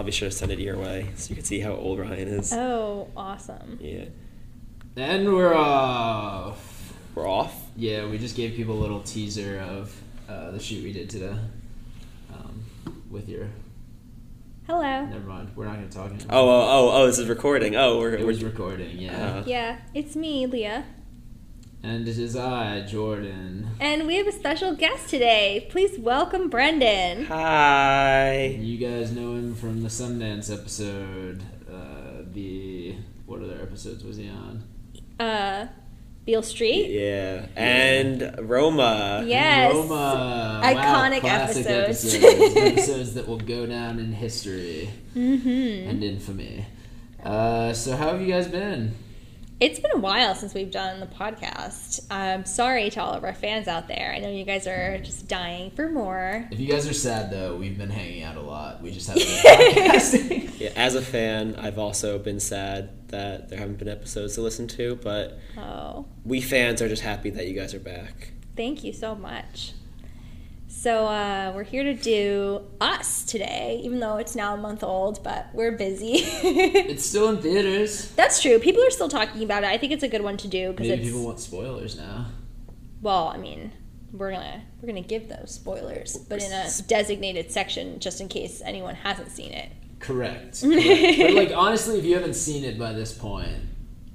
I'll be sure to send it your way so you can see how old Ryan is. Oh, awesome. Yeah. And we're off. We're off. Yeah, we just gave people a little teaser of uh, the shoot we did today. Um, with your. Hello. Never mind. We're not going to talk anymore. Oh, oh, oh, oh, this is recording. Oh, we're, It we're was recording, yeah. Uh, Yeah, it's me, Leah. And it is I, Jordan. And we have a special guest today. Please welcome Brendan. Hi. You guys know him from the Sundance episode. Uh, the. What other episodes was he on? Uh, Beale Street. Yeah. And Roma. Yes. Roma. Iconic wow, episodes. episodes. episodes that will go down in history Mm-hmm. and infamy. Uh, so how have you guys been? It's been a while since we've done the podcast. I'm sorry to all of our fans out there. I know you guys are just dying for more. If you guys are sad though, we've been hanging out a lot. We just haven't been podcasting. Yeah, as a fan, I've also been sad that there haven't been episodes to listen to, but Oh, we fans are just happy that you guys are back. thank you so much. So uh, we're here to do us today, even though it's now a month old, but we're busy. It's still in theaters. That's true. People are still talking about it. I think it's a good one to do because people want spoilers now. well. I mean, we're gonna we're gonna give those spoilers, but in a designated section just in case anyone hasn't seen it. Correct. correct. but like honestly, if you haven't seen it by this point,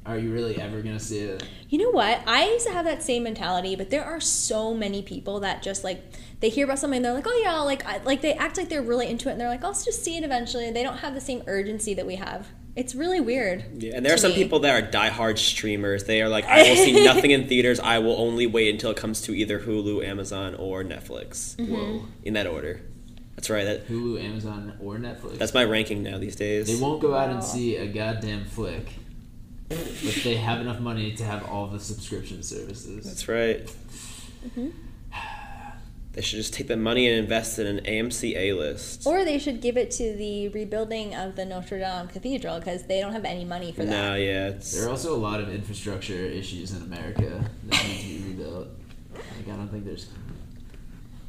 are you really ever gonna see it? You know what? I used to have that same mentality, but there are so many people that just like they hear about something and they're like, "Oh yeah," like I, like they act like they're really into it and they're like, "I'll just see it eventually." They don't have the same urgency that we have. It's really weird. Yeah, and there are some me. people that are diehard streamers. They are like, I will see nothing in theaters. I will only wait until it comes to either Hulu, Amazon, or Netflix. Mm-hmm. Whoa. In that order. That's right. That Hulu, Amazon, or Netflix. that's my ranking now these days. They won't go out and see a goddamn flick if they have enough money to have all the subscription services. That's right. Mm-hmm. They should just take the money and invest in an AMC A list. Or they should give it to the rebuilding of the Notre Dame Cathedral because they don't have any money for that. No, yeah, it's There are also a lot of infrastructure issues in America that need to be rebuilt. Like I don't think there's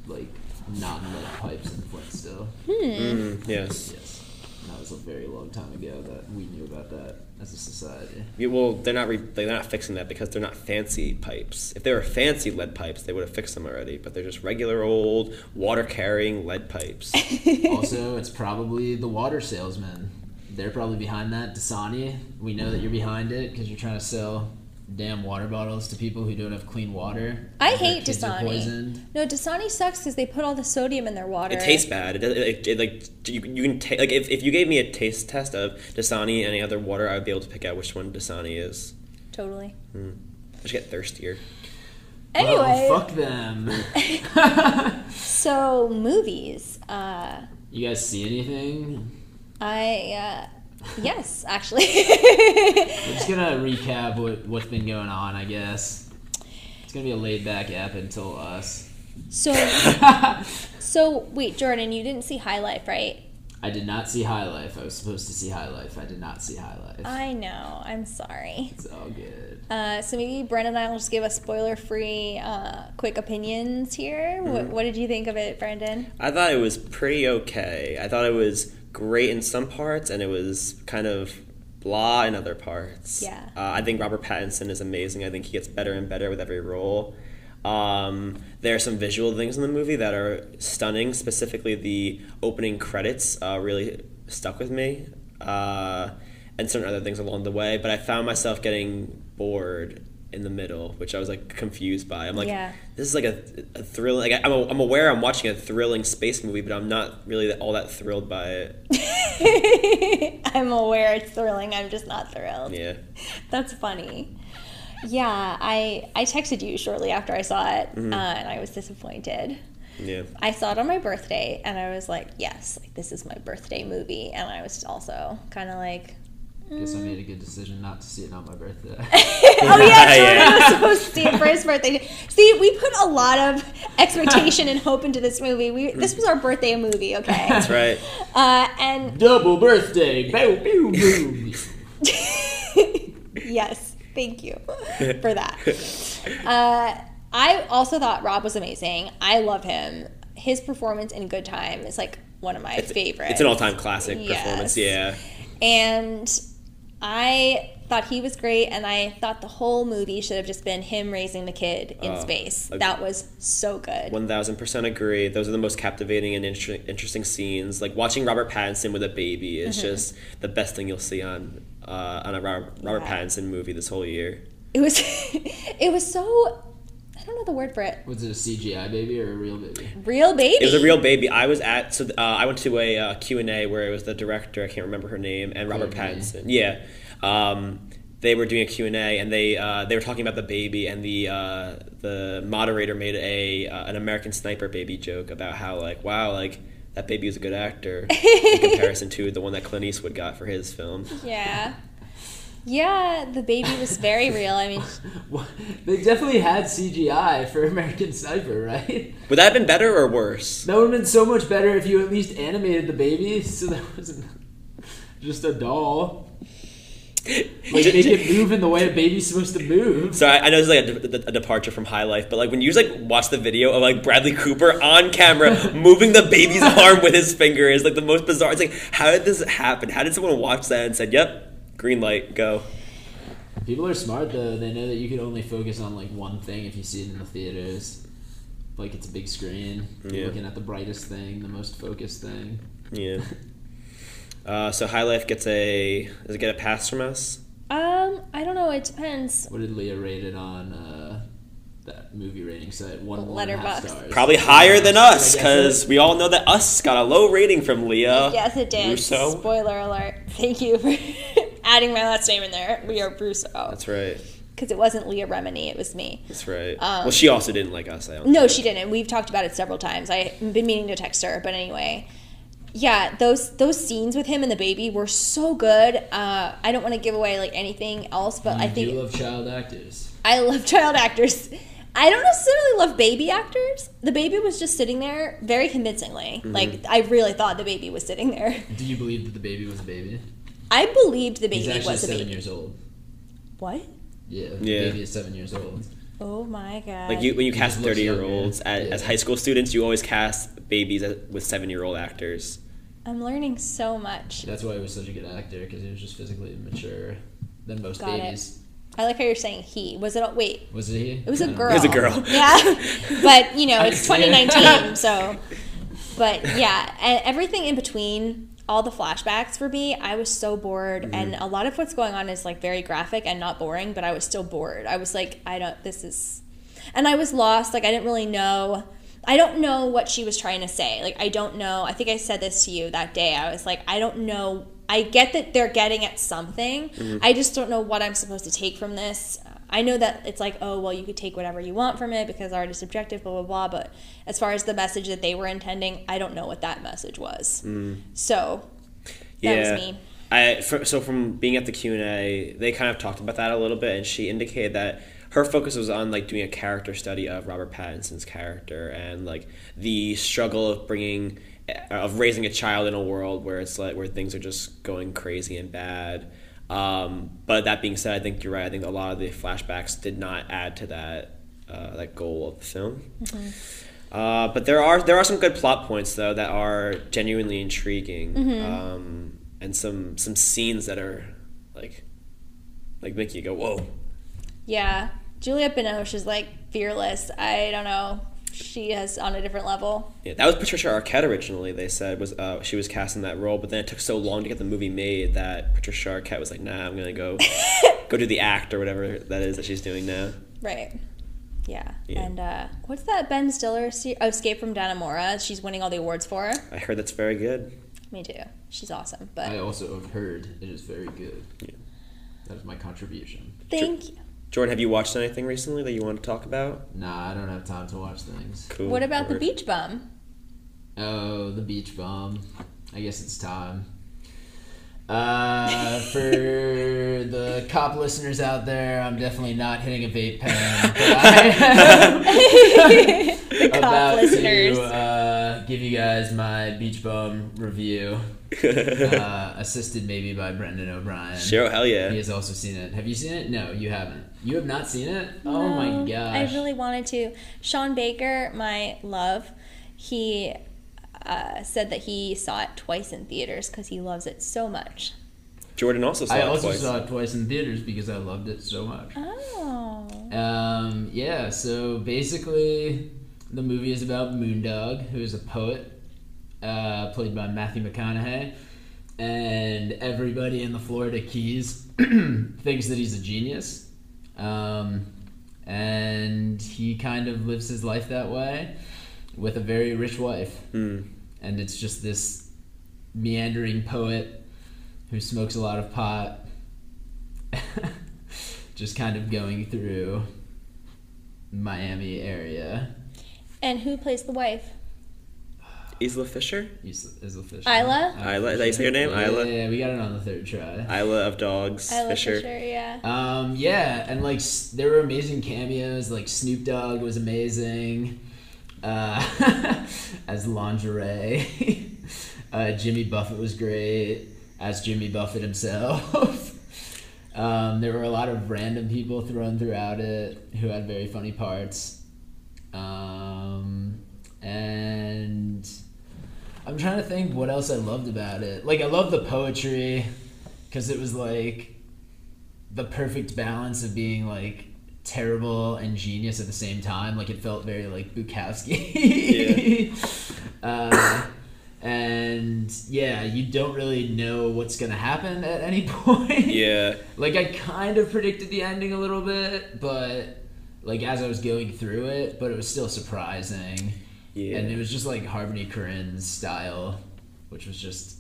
like non-lead pipes in Flint still. Hmm. Mm, yes. Yes, and that was a very long time ago that we knew about that as a society. Yeah, well, they're not re- they're not fixing that because they're not fancy pipes. If they were fancy lead pipes, they would have fixed them already. But they're just regular old water carrying lead pipes. also, it's probably the water salesman. They're probably behind that. Dasani, we know that you're behind it because you're trying to sell damn water bottles to people who don't have clean water. I hate kids are Dasani. poisoned. No, Dasani sucks because they put all the sodium in their water. It tastes bad. It, does- it, it, like you, you can ta- like if, if you gave me a taste test of Dasani and any other water, I would be able to pick out which one Dasani is. Totally. I just get thirstier. Anyway, Well, fuck them. so movies. Uh, you guys see anything? I uh, yes, actually. We're just gonna recap what what's been going on. I guess it's gonna be a laid back app until us. so so wait, Jordan, you didn't see High Life, right? I did not see High Life. I was supposed to see High Life. I did not see High Life. I know. I'm sorry. It's all good. Uh, so maybe Brendan and I will just give us spoiler-free, uh, quick opinions here. What, what did you think of it, Brendan? I thought it was pretty okay. I thought it was great in some parts, and it was kind of blah in other parts. Yeah. Uh, I think Robert Pattinson is amazing. I think he gets better and better with every role. Um, there are some visual things in the movie that are stunning. Specifically, the opening credits uh, really stuck with me, uh, and certain other things along the way. But I found myself getting bored in the middle, which I was like confused by. I'm like, Yeah. this is like a, a thrilling. Like I'm, a, I'm aware I'm watching a thrilling space movie, but I'm not really all that thrilled by it. I'm aware it's thrilling. I'm just not thrilled. Yeah. That's funny. Yeah, I I texted you shortly after I saw it, uh, and I was disappointed. Yeah. I saw it on my birthday, and I was like, "Yes, like this is my birthday movie." And I was also kind of like, I guess I made a good decision not to see it on my birthday. "Oh yeah, Jordan Yeah. was supposed to see it for his birthday." See, we put a lot of expectation and hope into this movie. We this was our birthday movie, okay? That's right. Uh, and Double birthday. Bow, bow, bow. yes, thank you for that. Uh, I also thought Rob was amazing. I love him. His performance in Good Time is like one of my It's, favorites. it's an all-time classic performance. Yeah. and I thought he was great, and I thought the whole movie should have just been him raising the kid in Oh, space. That was so good. One thousand percent agree. Those are the most captivating and inter- interesting scenes. Like watching Robert Pattinson with a baby is Mm-hmm. just the best thing you'll see on uh, on a Robert, Robert Yeah. Pattinson movie this whole year. It was, it was so. I don't know the word for it. Was it a CGI baby or a real baby? Real baby. It was a real baby. I was at so uh, I went to a uh, Q and A where it was the director. I can't remember her name and Robert Claire Pattinson. Yeah, um, they were doing a Q and A and they uh, they were talking about the baby and the uh, the moderator made a uh, an American Sniper baby joke about how like wow like that baby was a good actor in comparison to the one that Clint Eastwood got for his film. Yeah. Yeah, the baby was very real. I mean, they definitely had CGI for American Sniper, right? Would that have been better or worse? That would have been so much better if you at least animated the baby so that wasn't just a doll. Like make it move in the way a baby's supposed to move. So I, I know it's like a, de- a departure from high life, but like when you just like watch the video of like Bradley Cooper on camera moving the baby's arm with his finger is like the most bizarre. It's like how did this happen? How did someone watch that and said, "Yep, green light, go"? People are smart though. They know that you can only focus on like one thing if you see it in the theaters. Like it's a big screen. You're Yeah. looking at the brightest thing, the most focused thing. Yeah. Uh, so high life gets a does it get a pass from us? um, I don't know. It depends. What did Leah rate it on uh, that movie rating site? One one and a half Letterboxd. stars. Probably higher than us because we all know that us got a low rating from Leah. yes, it did. Russo. Spoiler alert. Thank you for adding my last name in there. We are Russo. That's right. Because it wasn't Leah Remini, it was me. That's right. Um, well, she also didn't like us. I don't. No, think. she didn't. We've talked about it several times. I've been meaning to text her, but anyway. Yeah, those those scenes with him and the baby were so good. Uh, I don't want to give away like anything else, but I think do love child actors. I love child actors. I don't necessarily love baby actors. The baby was just sitting there very convincingly. Mm-hmm. Like I really thought the baby was sitting there. Do you believe that the baby was a baby? I believed the He's baby actually was a seven baby. years old. What? Yeah, the Yeah. baby is seven years old. Oh my god! Like you, when you He cast thirty year olds younger. as, as high school students, you always cast babies as, with seven year old actors. I'm learning so much. That's why he was such a good actor because he was just physically mature than most Got it. babies. I like how you're saying he. Was it? A, wait, Was it he? It was a I don't girl. know. It was a girl. Yeah, but you know it's 2019, so. But yeah, and everything in between, all the flashbacks for me, I was so bored, Mm-hmm. and a lot of what's going on is like very graphic and not boring, but I was still bored. I was like, I don't. This is, and I was lost. Like I didn't really know. I don't know what she was trying to say. Like I don't know. I think I said this to you that day. I was like, I don't know. I get that they're getting at something. Mm-hmm. I just don't know what I'm supposed to take from this. I know that it's like, oh, well, you could take whatever you want from it because art is subjective, blah, blah, blah. But as far as the message that they were intending, I don't know what that message was. Mm. So that yeah. was me. I for, so from being at the Q and A, they kind of talked about that a little bit, and she indicated that her focus was on like doing a character study of Robert Pattinson's character and like the struggle of bringing eh, of raising a child in a world where it's like where things are just going crazy and bad. Um, but that being said, I think you're right. I think a lot of the flashbacks did not add to that uh, that goal of the film. Uh, but there are there are some good plot points though that are genuinely intriguing, um, and some some scenes that are like like make you go whoa. Yeah. Juliette Binoche is like fearless. I don't know. She is on a different level. Yeah, that was Patricia Arquette originally. They said was uh, she was cast in that role, but then it took so long to get the movie made that Patricia Arquette was like, "Nah, I'm gonna go go do the act or whatever that is that she's doing now." Right. Yeah. Yeah. And uh, what's that Ben Stiller? Se- oh, Escape from Dannemora. She's winning all the awards for. I heard that's very good. Me too. She's awesome. But I also have heard it is very good. Yeah. That is my contribution. thank you. Jordan, have you watched anything recently that you want to talk about? Nah, I don't have time to watch things. Cool. What about the beach bum? Oh, the beach bum. I guess it's time. Uh, for the cop listeners out there, I'm definitely not hitting a vape pen. But I the cop about listeners. to uh, give you guys my beach bum review, uh, assisted maybe by Brendan O'Brien. Sure, hell yeah. He has also seen it. Have you seen it? No, you haven't. You have not seen it? Oh my No, gosh. I really wanted to. Sean Baker, my love, he uh, said that he saw it twice in theaters because he loves it so much. Jordan also saw I it also twice. saw it twice in theaters because I loved it so much. Oh. Um, yeah, so basically, the movie is about Moondog, who is a poet, uh, played by Matthew McConaughey, and everybody in the Florida Keys thinks that he's a genius. Um, and he kind of lives his life that way with a very rich wife. Hmm. And it's just this meandering poet who smokes a lot of pot, just kind of going through Miami area. And who plays the wife? Isla Fisher? Isla, is the fish. Isla? Isla, did I say your name? Yeah, Isla? Yeah, we got it on the third try. Isla of Dogs. I love Fisher. Fisher. Yeah. Um, yeah, and like s- there were amazing cameos. Like Snoop Dogg was amazing uh, as lingerie. uh, Jimmy Buffett was great as Jimmy Buffett himself. um, there were a lot of random people thrown throughout it who had very funny parts. Um, and I'm trying to think what else I loved about it. Like I love the poetry because it was like the perfect balance of being like terrible and genius at the same time. Like it felt very like Bukowski. uh, and yeah, you don't really know what's gonna happen at any point. Yeah. Like I kind of predicted the ending a little bit, but like as I was going through it, but it was still surprising. Yeah. And it was just like Harmony Korine's style, which was just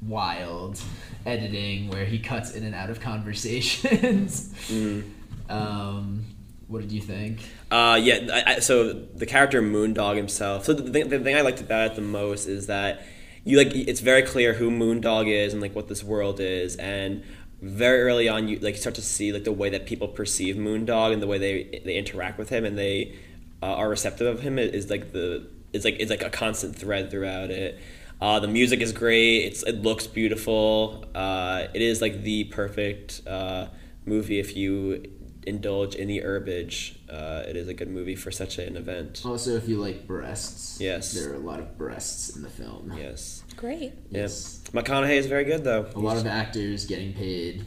wild editing where he cuts in and out of conversations. Mm. Um, what did you think? Uh, yeah. I, I, so the character Moondog himself. So the thing, the thing I liked about it the most is that you like it's very clear who Moondog is and like what this world is, and very early on you like start to see like the way that people perceive Moondog and the way they they interact with him and they uh, are receptive of him is like the it's like it's like a constant thread throughout it. Uh, the music is great. It's it looks beautiful. Uh, it is like the perfect uh, movie if you indulge in the herbage. Uh, it is a good movie for such an event. Also, if you like breasts, Yes. there are a lot of breasts in the film. Yes. Great. Yes. Yeah. McConaughey is very good though. A lot of actors getting paid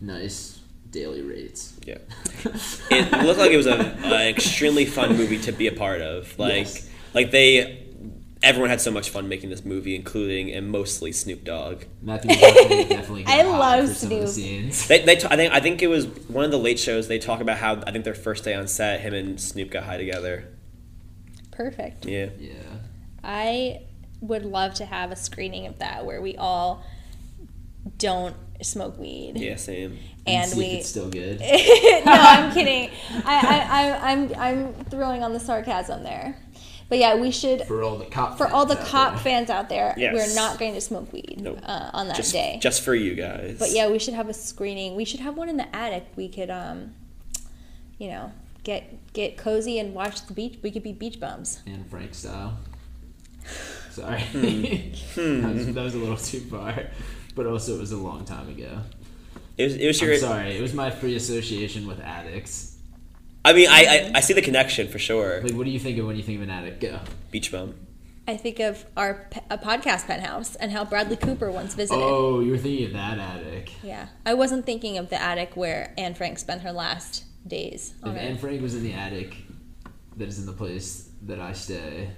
nice daily rates. Yeah. It looked like it was an extremely fun movie to be a part of. Like Yes. like they everyone had so much fun making this movie, including and mostly Snoop Dogg. Matthew McConaughey definitely I love for some the Snoop. scenes. They, they t- I think I think it was one of the late shows. They talk about how I think their first day on set, him and Snoop got high together. Perfect. Yeah. Yeah. I would love to have a screening of that where we all don't smoke weed. Yeah, same. And see if we it's still good. no, I'm kidding. I, I, I, I'm, I'm throwing on the sarcasm there. But yeah, we should, For all the cop for all the fans out cop there. fans out there, Yes. we're not going to smoke weed Nope. uh, on that Just day. just for you guys. but yeah, we should have a screening. We should have one in the attic. We could, um, you know, get get cozy and watch the beach. We could be beach bums. Anne Frank style. Sorry. Hmm. that, was, that was a little too far. But also, it was a long time ago. It was it was I'm sorry. It was my free association with addicts. I mean, I, I mm-hmm. I see the connection for sure. Like, what do you think of when you think of an addict? Go. Beach bum. I think of our a podcast penthouse and how Bradley Cooper once visited. Oh, you were thinking of that attic. Yeah, I wasn't thinking of the attic where Anne Frank spent her last days. If On Anne Frank was in the attic that is in the place that I stay, Yeah,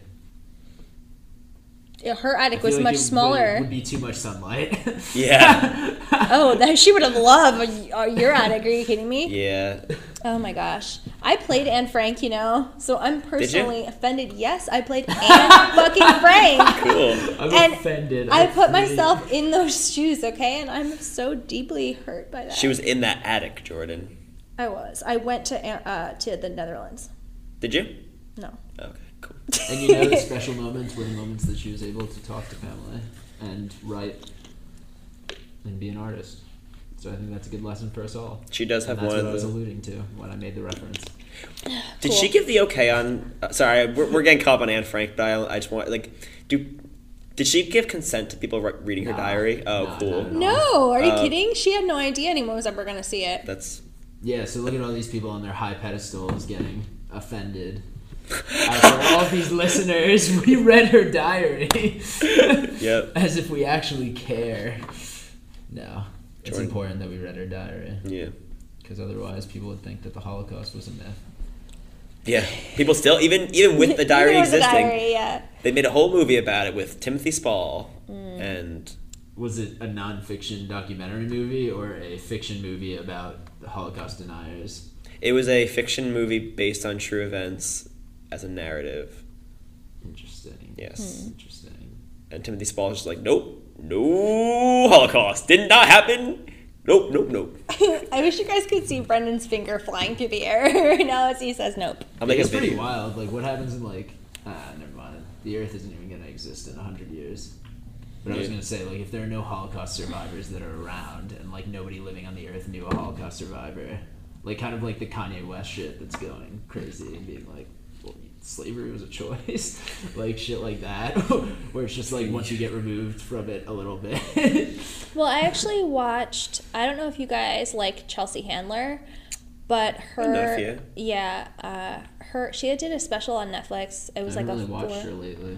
Her attic was like much it would- smaller. Would, be too much sunlight. Yeah. oh, that she would have loved uh, your attic. Are you kidding me? Yeah. Oh my gosh, I played Anne Frank, you know, so I'm personally offended. Yes, I played Anne fucking Frank. Cool. I'm And offended. I put really- myself in those shoes, okay, and I'm so deeply hurt by that. She was in that attic, Jordan. I was. I went to uh, to the Netherlands. Did you? No. Okay. Cool. And you know the special moments were the moments that she was able to talk to family and write and be an artist. So I think that's a good lesson for us all. She does And have that's one what I was alluding to when I made the reference. Did Cool. she give the okay on? Uh, sorry, we're, we're getting caught up on Anne Frank, but I, I just want like, do did she give consent to people re- reading her Nah. diary? Oh, Nah, cool. not at all. No, are you Uh, kidding? She had no idea anyone was ever going to see it. That's Yeah, so look at all these people on their high pedestals getting offended After all these listeners, we read her diary. Yep. As if we actually care. No. It's Jordan. important that we read her diary. Yeah. Because otherwise, people would think that the Holocaust was a myth. Yeah. People still even even with the diary Even with the existing, diary, yeah. they made a whole movie about it with Timothy Spall Mm. and Was it a nonfiction documentary movie or a fiction movie about the Holocaust deniers? it was a fiction movie based on true events as a narrative. Interesting. Yes. Hmm. Interesting. And Timothy Spall is just like, nope, no Holocaust did not happen. Nope, nope, nope. I wish you guys could see Brendan's finger flying through the air right now as he says nope. I'm like, a it's pretty video. wild. Like, what happens in like? Ah, never mind. The Earth isn't even gonna exist in hundred years. But I was gonna say, like, if there are no Holocaust survivors that are around, and like nobody living on the Earth knew a Holocaust survivor, like kind of like the Kanye West shit that's going crazy and being like, well, slavery was a choice, like shit like that, where it's just like once you get removed from it a little bit. Well, I actually watched. I don't know if you guys like Chelsea Handler, but her Enough, yeah. yeah, uh, her she did a special on Netflix. It was I like haven't a watched four, her lately.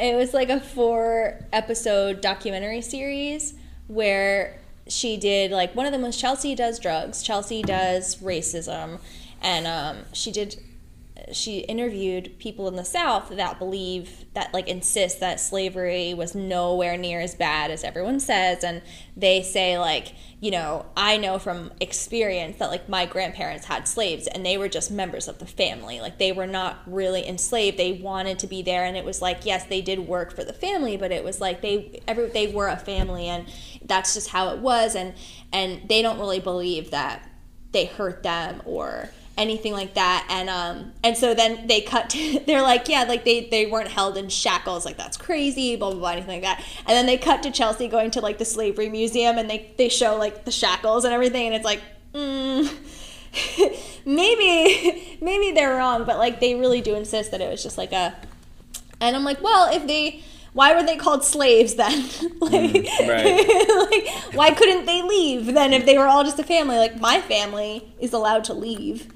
it was like a four episode documentary series where she did like one of them was Chelsea does drugs, Chelsea does racism, and um, she did she interviewed people in the South that believe that like insist that slavery was nowhere near as bad as everyone says, and they say like you know I know from experience that like my grandparents had slaves and they were just members of the family, like they were not really enslaved. They wanted to be there, and it was like yes they did work for the family, but it was like they every they were a family, and that's just how it was, and and they don't really believe that they hurt them or anything like that. And um and so then they cut to, they're like yeah like they they weren't held in shackles. Like that's crazy blah blah blah anything like that. And then they cut to chelsea going to like the slavery museum and they they show like the shackles and everything. And it's like mm, maybe maybe they're wrong but like they really do insist that it was just like a and i'm like well if they why were they called slaves then? Like, right. like why couldn't they leave then if they were all just a family? Like my family is allowed to leave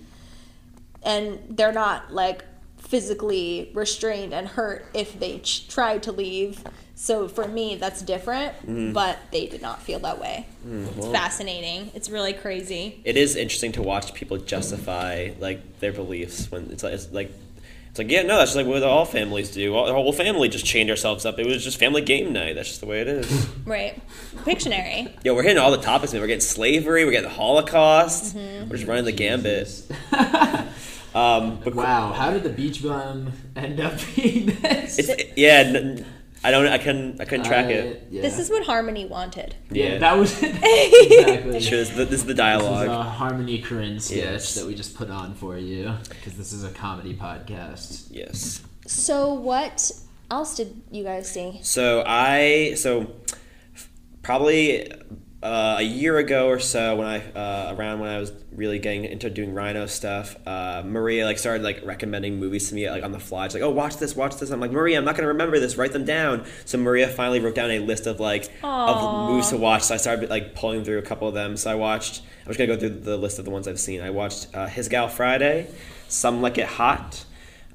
and they're not like physically restrained and hurt if they ch- tried to leave so for me that's different but they did not feel that way it's fascinating it's really crazy It is interesting to watch people justify like their beliefs when it's like it's like it's like yeah no that's just like what all families do. All, the whole family just chained ourselves up. It was just family game night. That's just the way it is. right pictionary Yo, we're hitting all the topics. Man. We're getting slavery. We're getting the Holocaust. Mm-hmm. We're just running the gambit. Jesus. Um, but Wow, how did the beach bum end up being this? it's yeah. N- I don't. I couldn't. I couldn't track I- it. yeah. this is what harmony wanted yeah, Yeah. that was exactly. Sure, this, is the, this is the This is dialogue. a Harmony Korine sketch Yes. that we just put on for you because this is a comedy podcast. yes. so what else did you guys see So I so probably uh, a year ago or so when I uh, around when I was really getting into doing Rhino stuff, uh, Maria like started like recommending movies to me like on the fly. She's like, "Oh, watch this, watch this." I'm like, "Maria, I'm not gonna remember this. Write them down." So Maria finally wrote down a list of like Aw. of movies to watch. So I started like pulling through a couple of them. So I watched. I'm just gonna go through the list of the ones I've seen. I watched uh, His Gal Friday, Some Like It Hot.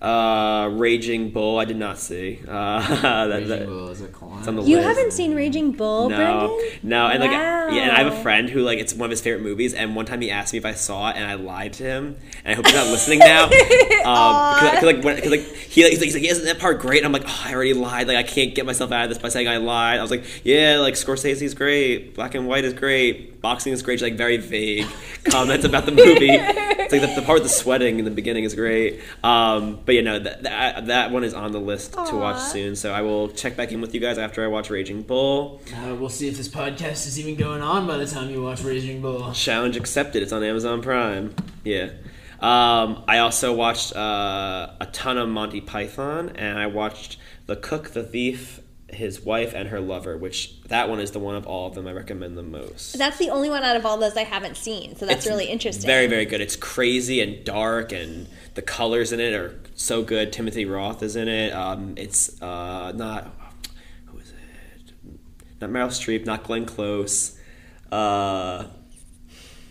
Uh, Raging Bull, I did not see. Uh, that, Raging that- Bull is a clown. it's on the You list. haven't seen Raging Bull, no, Brendan? no, and like, yeah, and I have a friend who like it's one of his favorite movies, and one time he asked me if I saw it, and I lied to him, and I hope he's not listening now, um, because cause, like, when, cause, like he he's like, he's like, isn't that part great? And I'm like, oh, I already lied, like I can't get myself out of this by saying I lied. I was like, yeah, like Scorsese's great, Black and White is great, boxing is great, just, like very vague comments about the movie. It's like the, the part with the sweating in the beginning is great, um, but you know that, that that one is on the list to watch soon. So I will check back in with you guys after I watch Raging Bull. Uh, we'll see if this podcast is even going on by the time you watch Raging Bull. Challenge accepted. It's on Amazon Prime. Yeah. Um, I also watched uh, a ton of Monty Python, and I watched The Cook, The Thief, His Wife, and Her Lover, which that one is the one of all of them I recommend the most. That's the only one out of all those I haven't seen, so that's It's really interesting. Very, very good. It's crazy and dark, and the colors in it are so good. Timothy Roth is in it. Um, it's uh, not who is it? Not Meryl Streep. Not Glenn Close. Uh,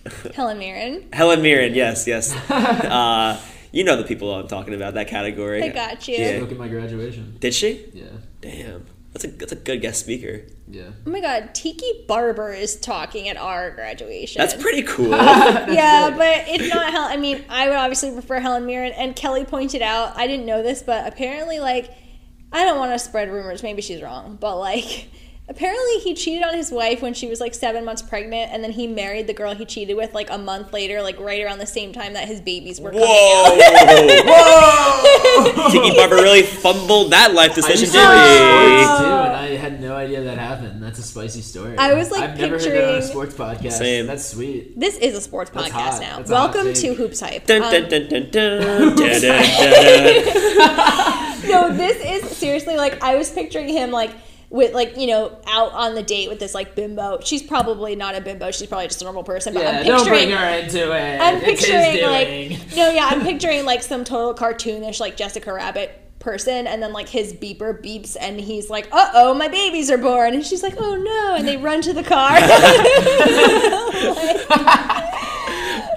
Helen Mirren. Helen Mirren, yes, yes. uh, You know the people I'm talking about. That category. I got you. Yeah. Look at my graduation. Did she? Yeah. Damn. That's a that's a good guest speaker. Yeah. Oh my god, Tiki Barber is talking at our graduation. That's pretty cool. yeah, sick. but it's not Helen. I mean, I would obviously prefer Helen Mirren. And Kelly pointed out, I didn't know this, but apparently, like, I don't want to spread rumors. Maybe she's wrong, but like, apparently he cheated on his wife when she was like seven months pregnant, and then he married the girl he cheated with like a month later, like right around the same time that his babies were coming out. Whoa! Tiki Barber really fumbled that life I decision, used to didn't he? too, and I had no idea that happened. That's a spicy story. I was, like, I've never heard that on a picturing- sports podcast. Same. That's sweet. This is a sports That's podcast hot. now. That's a hot Welcome take. to Hoops Hype. Dun, Um, dun, dun, dun, dun, dun, dun, dun. no, this is seriously like I was picturing him like with like you know out on the date with this like bimbo. She's probably not a bimbo. She's probably just a normal person. But Yeah, I'm don't bring picturing. her into it. I'm picturing like no, yeah, I'm picturing like some total cartoonish like Jessica Rabbit person, and then like his beeper beeps, and he's like, "Uh oh, my babies are born," and she's like, "Oh no," and they run to the car.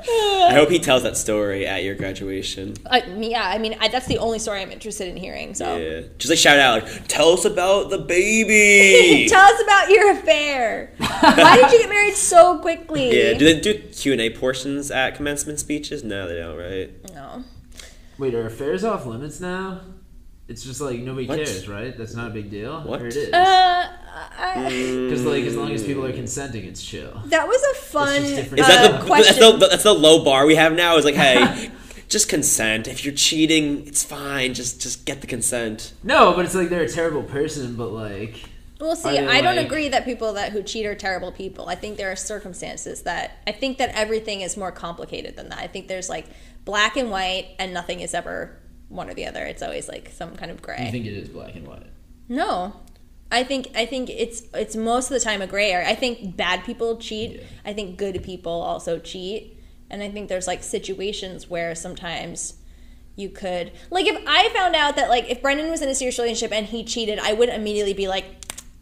I hope he tells that story at your graduation. Uh, yeah, I mean I, that's the only story I'm interested in hearing. So. Yeah. Just like shout out, like, tell us about the baby. Tell us about your affair. Why did you get married so quickly? yeah. Do they do Q and A portions at commencement speeches? No, they don't. Right? No. Wait, are affairs off limits now? It's just like nobody What? cares, right? That's not a big deal. What? Or it is. Uh, I, Because like as long as people are consenting, it's chill. that was a fun just different. Is uh, that the question. that's the that's the low bar we have now? Is like, hey, just consent. If you're cheating, it's fine. Just just get the consent. No, but it's like they're a terrible person, but like We'll see. Are they I don't agree that people that who cheat are terrible people. I think there are circumstances that I think that everything is more complicated than that. I think there's like black and white, and nothing is ever one or the other. It's always like some kind of gray. you think it is black and white. No. I think I think it's it's most of the time a gray area. I think bad people cheat. Yeah. I think good people also cheat. And I think there's like situations where sometimes you could like if I found out that like if Brendan was in a serious relationship and he cheated, I wouldn't immediately be like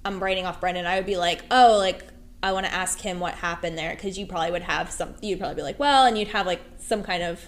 I'm writing off Brendan. I would be like, "Oh, like I want to ask him what happened there because you probably would have some you'd probably be like, "Well," and you'd have like some kind of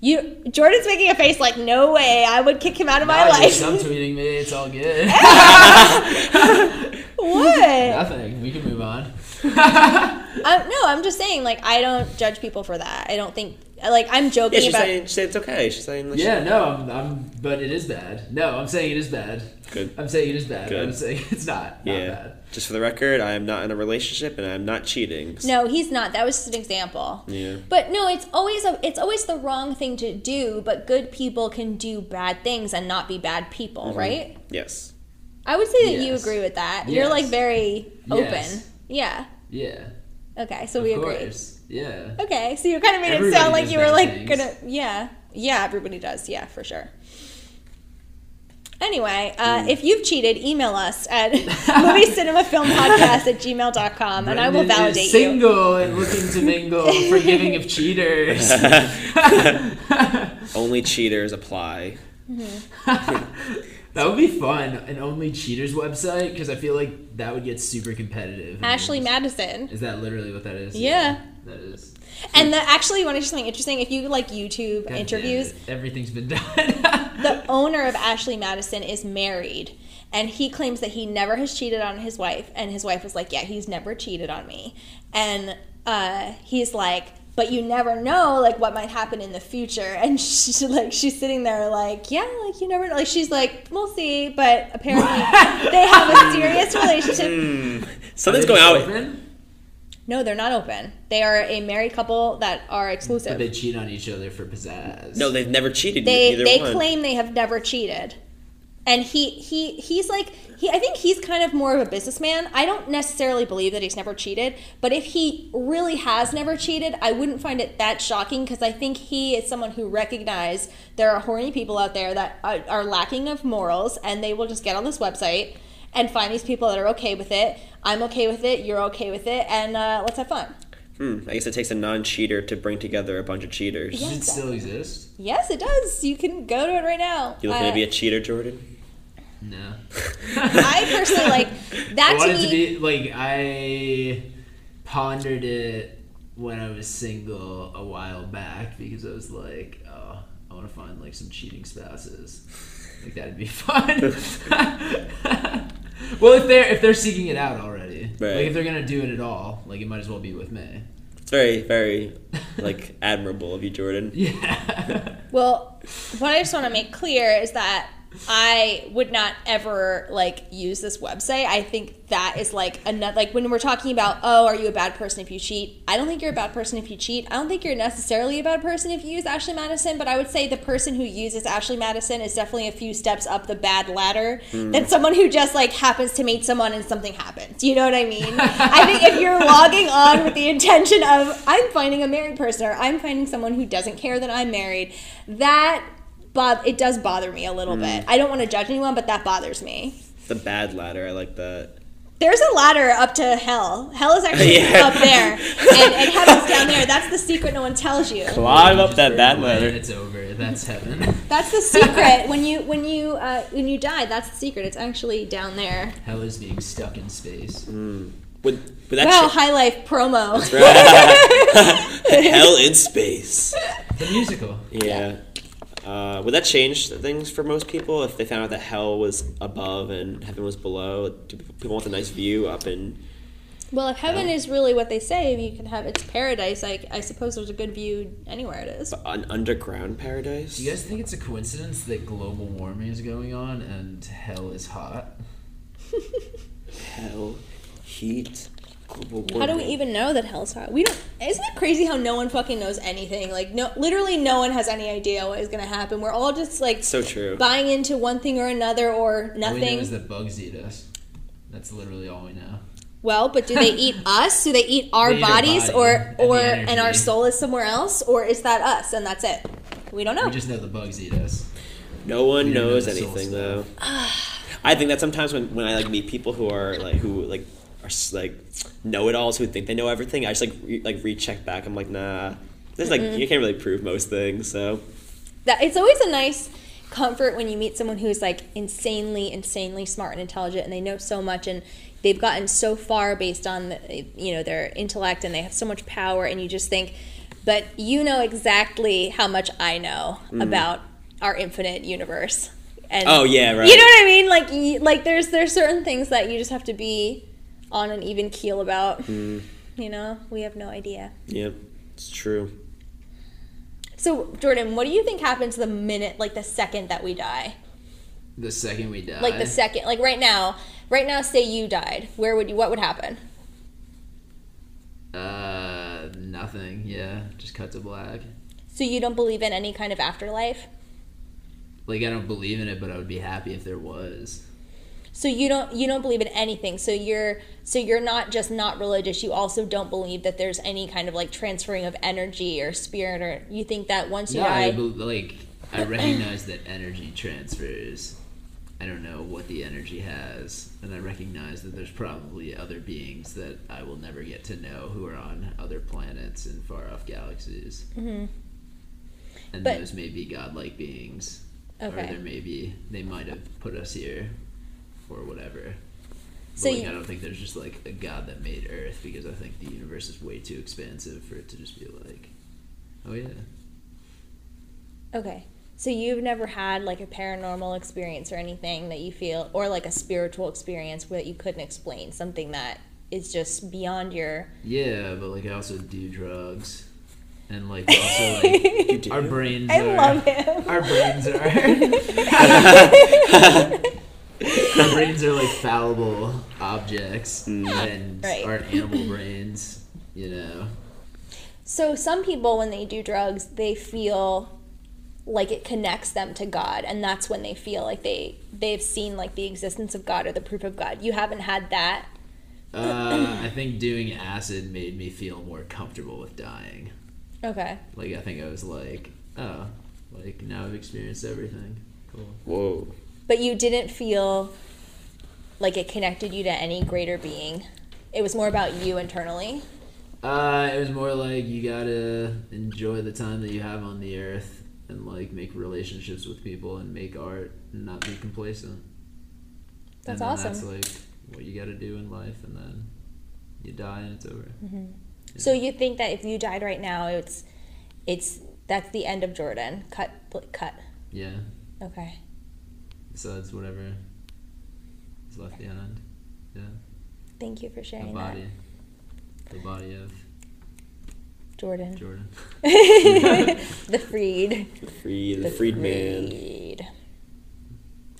you Jordan's making a face like, "No way. I would kick him out of my Nah, life." You're subtweeting me. It's all good. what? Nothing. We can move on. I'm, no, I'm just saying, like, I don't judge people for that. I don't think, like, I'm Yeah, joking she's about. saying, she's saying it's okay. She's saying like, Yeah, no, I'm, I'm. But it is bad. No, I'm saying it is bad. Good. I'm saying it is bad. Good. I'm saying it's not. Not Yeah. bad. Just for the record, I am not in a relationship and I am not cheating. no, he's not. That was just an example. Yeah. But no, it's always a, it's always the wrong thing to do. But good people can do bad things and not be bad people, Mm-hmm. right? Yes. I would say that you agree with that. You're like very open. Yes. Yeah. Yeah. Okay, so of we agree. Yeah. Okay, so you kind of made it sound like you were like things. gonna, yeah, yeah, everybody does, yeah, for sure. Anyway, uh, Hmm. if you've cheated, email us at movie cinema film podcast at gmail.com and I will Brendan is validate you. single and looking to mingle, forgiving of cheaters. Only cheaters apply. that would be fun. An only cheaters website because I feel like that would get super competitive. Ashley Madison. Is that literally what that is? Yeah. that is. And the, actually, you want to do something interesting? If you like YouTube God interviews, Everything's been done. the owner of Ashley Madison is married. And he claims that he never has cheated on his wife. And his wife was like, Yeah, he's never cheated on me. And uh, he's like, But you never know, like, what might happen in the future. And she, like, she's sitting there, like, Yeah, like, you never know. Like, she's like, We'll see. But apparently, they have a serious relationship. Something's going just out. open? No, they're not open. They are a married couple that are exclusive. But exclusive. they cheat on each other for pizzazz. No, they've never cheated. they either they one. claim they have never cheated and he he he's like he i think he's kind of more of a businessman i don't necessarily believe that he's never cheated but if he really has never cheated i wouldn't find it that shocking because i think he is someone who recognizes there are horny people out there that are, are lacking of morals and they will just get on this website and find these people that are okay with it i'm okay with it you're okay with it and uh, let's have fun Hmm. I guess it takes a non-cheater to bring together a bunch of cheaters. Does it still exist? yes it does you can go to it right now You looking Uh, to be a cheater, Jordan? No. I personally like I that to wanted me. to be like I pondered it when I was single a while back because I was like, oh, I want to find like some cheating spouses. Like that'd be fun. well, if they're if they're seeking it out already, Right. like if they're gonna do it at all, like it might as well be with me. It's very, very like admirable of you, Jordan. Yeah. Well, what I just want to make clear is that I would not ever like use this website. I think that is like another like when we're talking about oh, are you a bad person if you cheat? I don't think you're a bad person if you cheat. I don't think you're necessarily a bad person if you use Ashley Madison, but I would say the person who uses Ashley Madison is definitely a few steps up the bad ladder hmm. than someone who just like happens to meet someone and something happens. You know what I mean? I think if you're logging on with the intention of I'm finding a married person or I'm finding someone who doesn't care that I'm married, that but it does bother me a little bit. I don't want to judge anyone, but that bothers me. The bad ladder, I like that. There's a ladder up to hell. Hell is actually Yeah. up there, and, and heaven's down there. That's the secret no one tells you. Climb up that burn bad and ladder. It's over. That's heaven. That's the secret. when you when you uh, when you die, that's the secret. It's actually down there. Hell is being stuck in space. Would, would that Wow, cha- high life promo. Hell in space. The musical. Yeah. Uh, would that change things for most people if they found out that hell was above and heaven was below? Do people want a nice view up in? Well, if heaven Yeah. is really what they say, you can have it's paradise, I, I suppose there's a good view anywhere it is. an underground paradise? Do you guys think it's a coincidence that global warming is going on and hell is hot? Hell, heat, global warming. How do we even know that hell's hot? We don't. Isn't it crazy how no one fucking knows anything? Like, no, literally, no one has any idea what is gonna happen. We're all just like So true. buying into one thing or another or All we know nothing. is that bugs eat us. That's literally all we know. well, but do they eat us? Do they eat our They eat our bodies, body or and or and our soul is somewhere else, or is that us and that's it? We don't know. We just know the bugs eat us. No one We don't know knows anything though. I think that sometimes when, when I like meet people who are like who like are like know it alls who think they know everything, I just like re- like recheck back. I'm like, nah. There's like you can't really prove most things. So that it's always a nice comfort when you meet someone who's like insanely insanely smart and intelligent and they know so much and they've gotten so far based on the, you know their intellect and they have so much power and you just think but you know exactly how much I know mm. about our infinite universe and Oh, yeah, right. you know what I mean like like there's there's certain things that you just have to be on an even keel about you know we have no idea yeah, it's true. so Jordan what do you think happens the minute like the second that we die The second we die. like the second like right now right now say you died where would you what would happen Uh, nothing. Yeah, just cut to black. so you don't believe in any kind of afterlife Like I don't believe in it, but I would be happy if there was. So you don't you don't believe in anything so you're so you're not just not religious you also don't believe that there's any kind of like transferring of energy or spirit or you think that once you I die bel- like I recognize that energy transfers. I don't know what the energy has, and I recognize that there's probably other beings that I will never get to know who are on other planets and far off galaxies. Mm-hmm. And But- those may be godlike beings, Okay. or there may be they might have put us here, or whatever. But, So like, you- I don't think there's just like a god that made Earth because I think the universe is way too expansive for it to just be like, oh yeah. okay so you've never had like a paranormal experience or anything that you feel or like a spiritual experience that you couldn't explain something that is just beyond your Yeah, but like I also do drugs, and like also like You do. our brains. I are, love him. Our brains are. our brains are like fallible objects, and Right. aren't animal brains. You know. So some people, when they do drugs, they feel like it connects them to God, and that's when they feel like they they've seen like the existence of God or the proof of God. You haven't had that. Uh, I think doing acid made me feel more comfortable with dying. Okay. Like I think I was like, oh, like now I've experienced everything. Cool. Whoa. But you didn't feel like it connected you to any greater being. It was more about you internally. Uh, it was more like you gotta enjoy the time that you have on the earth and like make relationships with people and make art and not be complacent. That's and awesome. That's like what you gotta do in life, and then you die and it's over. So you think that if you died right now, it's it's That's the end of Jordan. Cut. Cut. Yeah. Okay. So it's whatever is left behind. Yeah. Thank you for sharing The sharing body. The body of Jordan. Jordan. the freed. Free the freed man. Freed.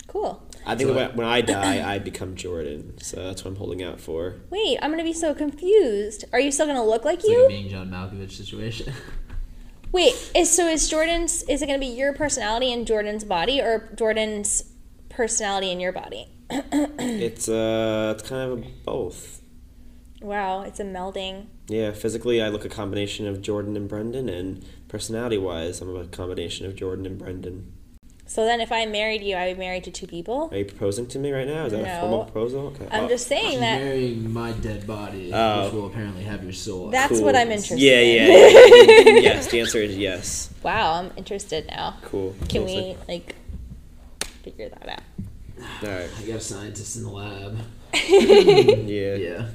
Cool. I think So- when, when I die, I become Jordan. So that's what I'm holding out for. Wait, I'm gonna be so confused. Are you still gonna look like It's like you? a being John Malkovich situation. Wait, is so is Jordan's is it gonna be your personality in Jordan's body or Jordan's personality in your body? It's uh, it's kind of a both. Wow, it's a melding. Yeah, physically, I look a combination of Jordan and Brendan, and personality-wise, I'm a combination of Jordan and Brendan. So then, if I married you, I would be married to two people. Are you proposing to me right now? Is that a No. formal proposal? Okay. I'm well, just saying She's that. marrying my dead body, Oh. which will apparently have your soul. That's cool. what I'm interested Yeah, in. yeah, yeah. yes, the answer is yes. Wow, I'm interested now. Cool. Can Cool. we like figure that out? All right. I got a scientist in the lab. Yeah. Yeah.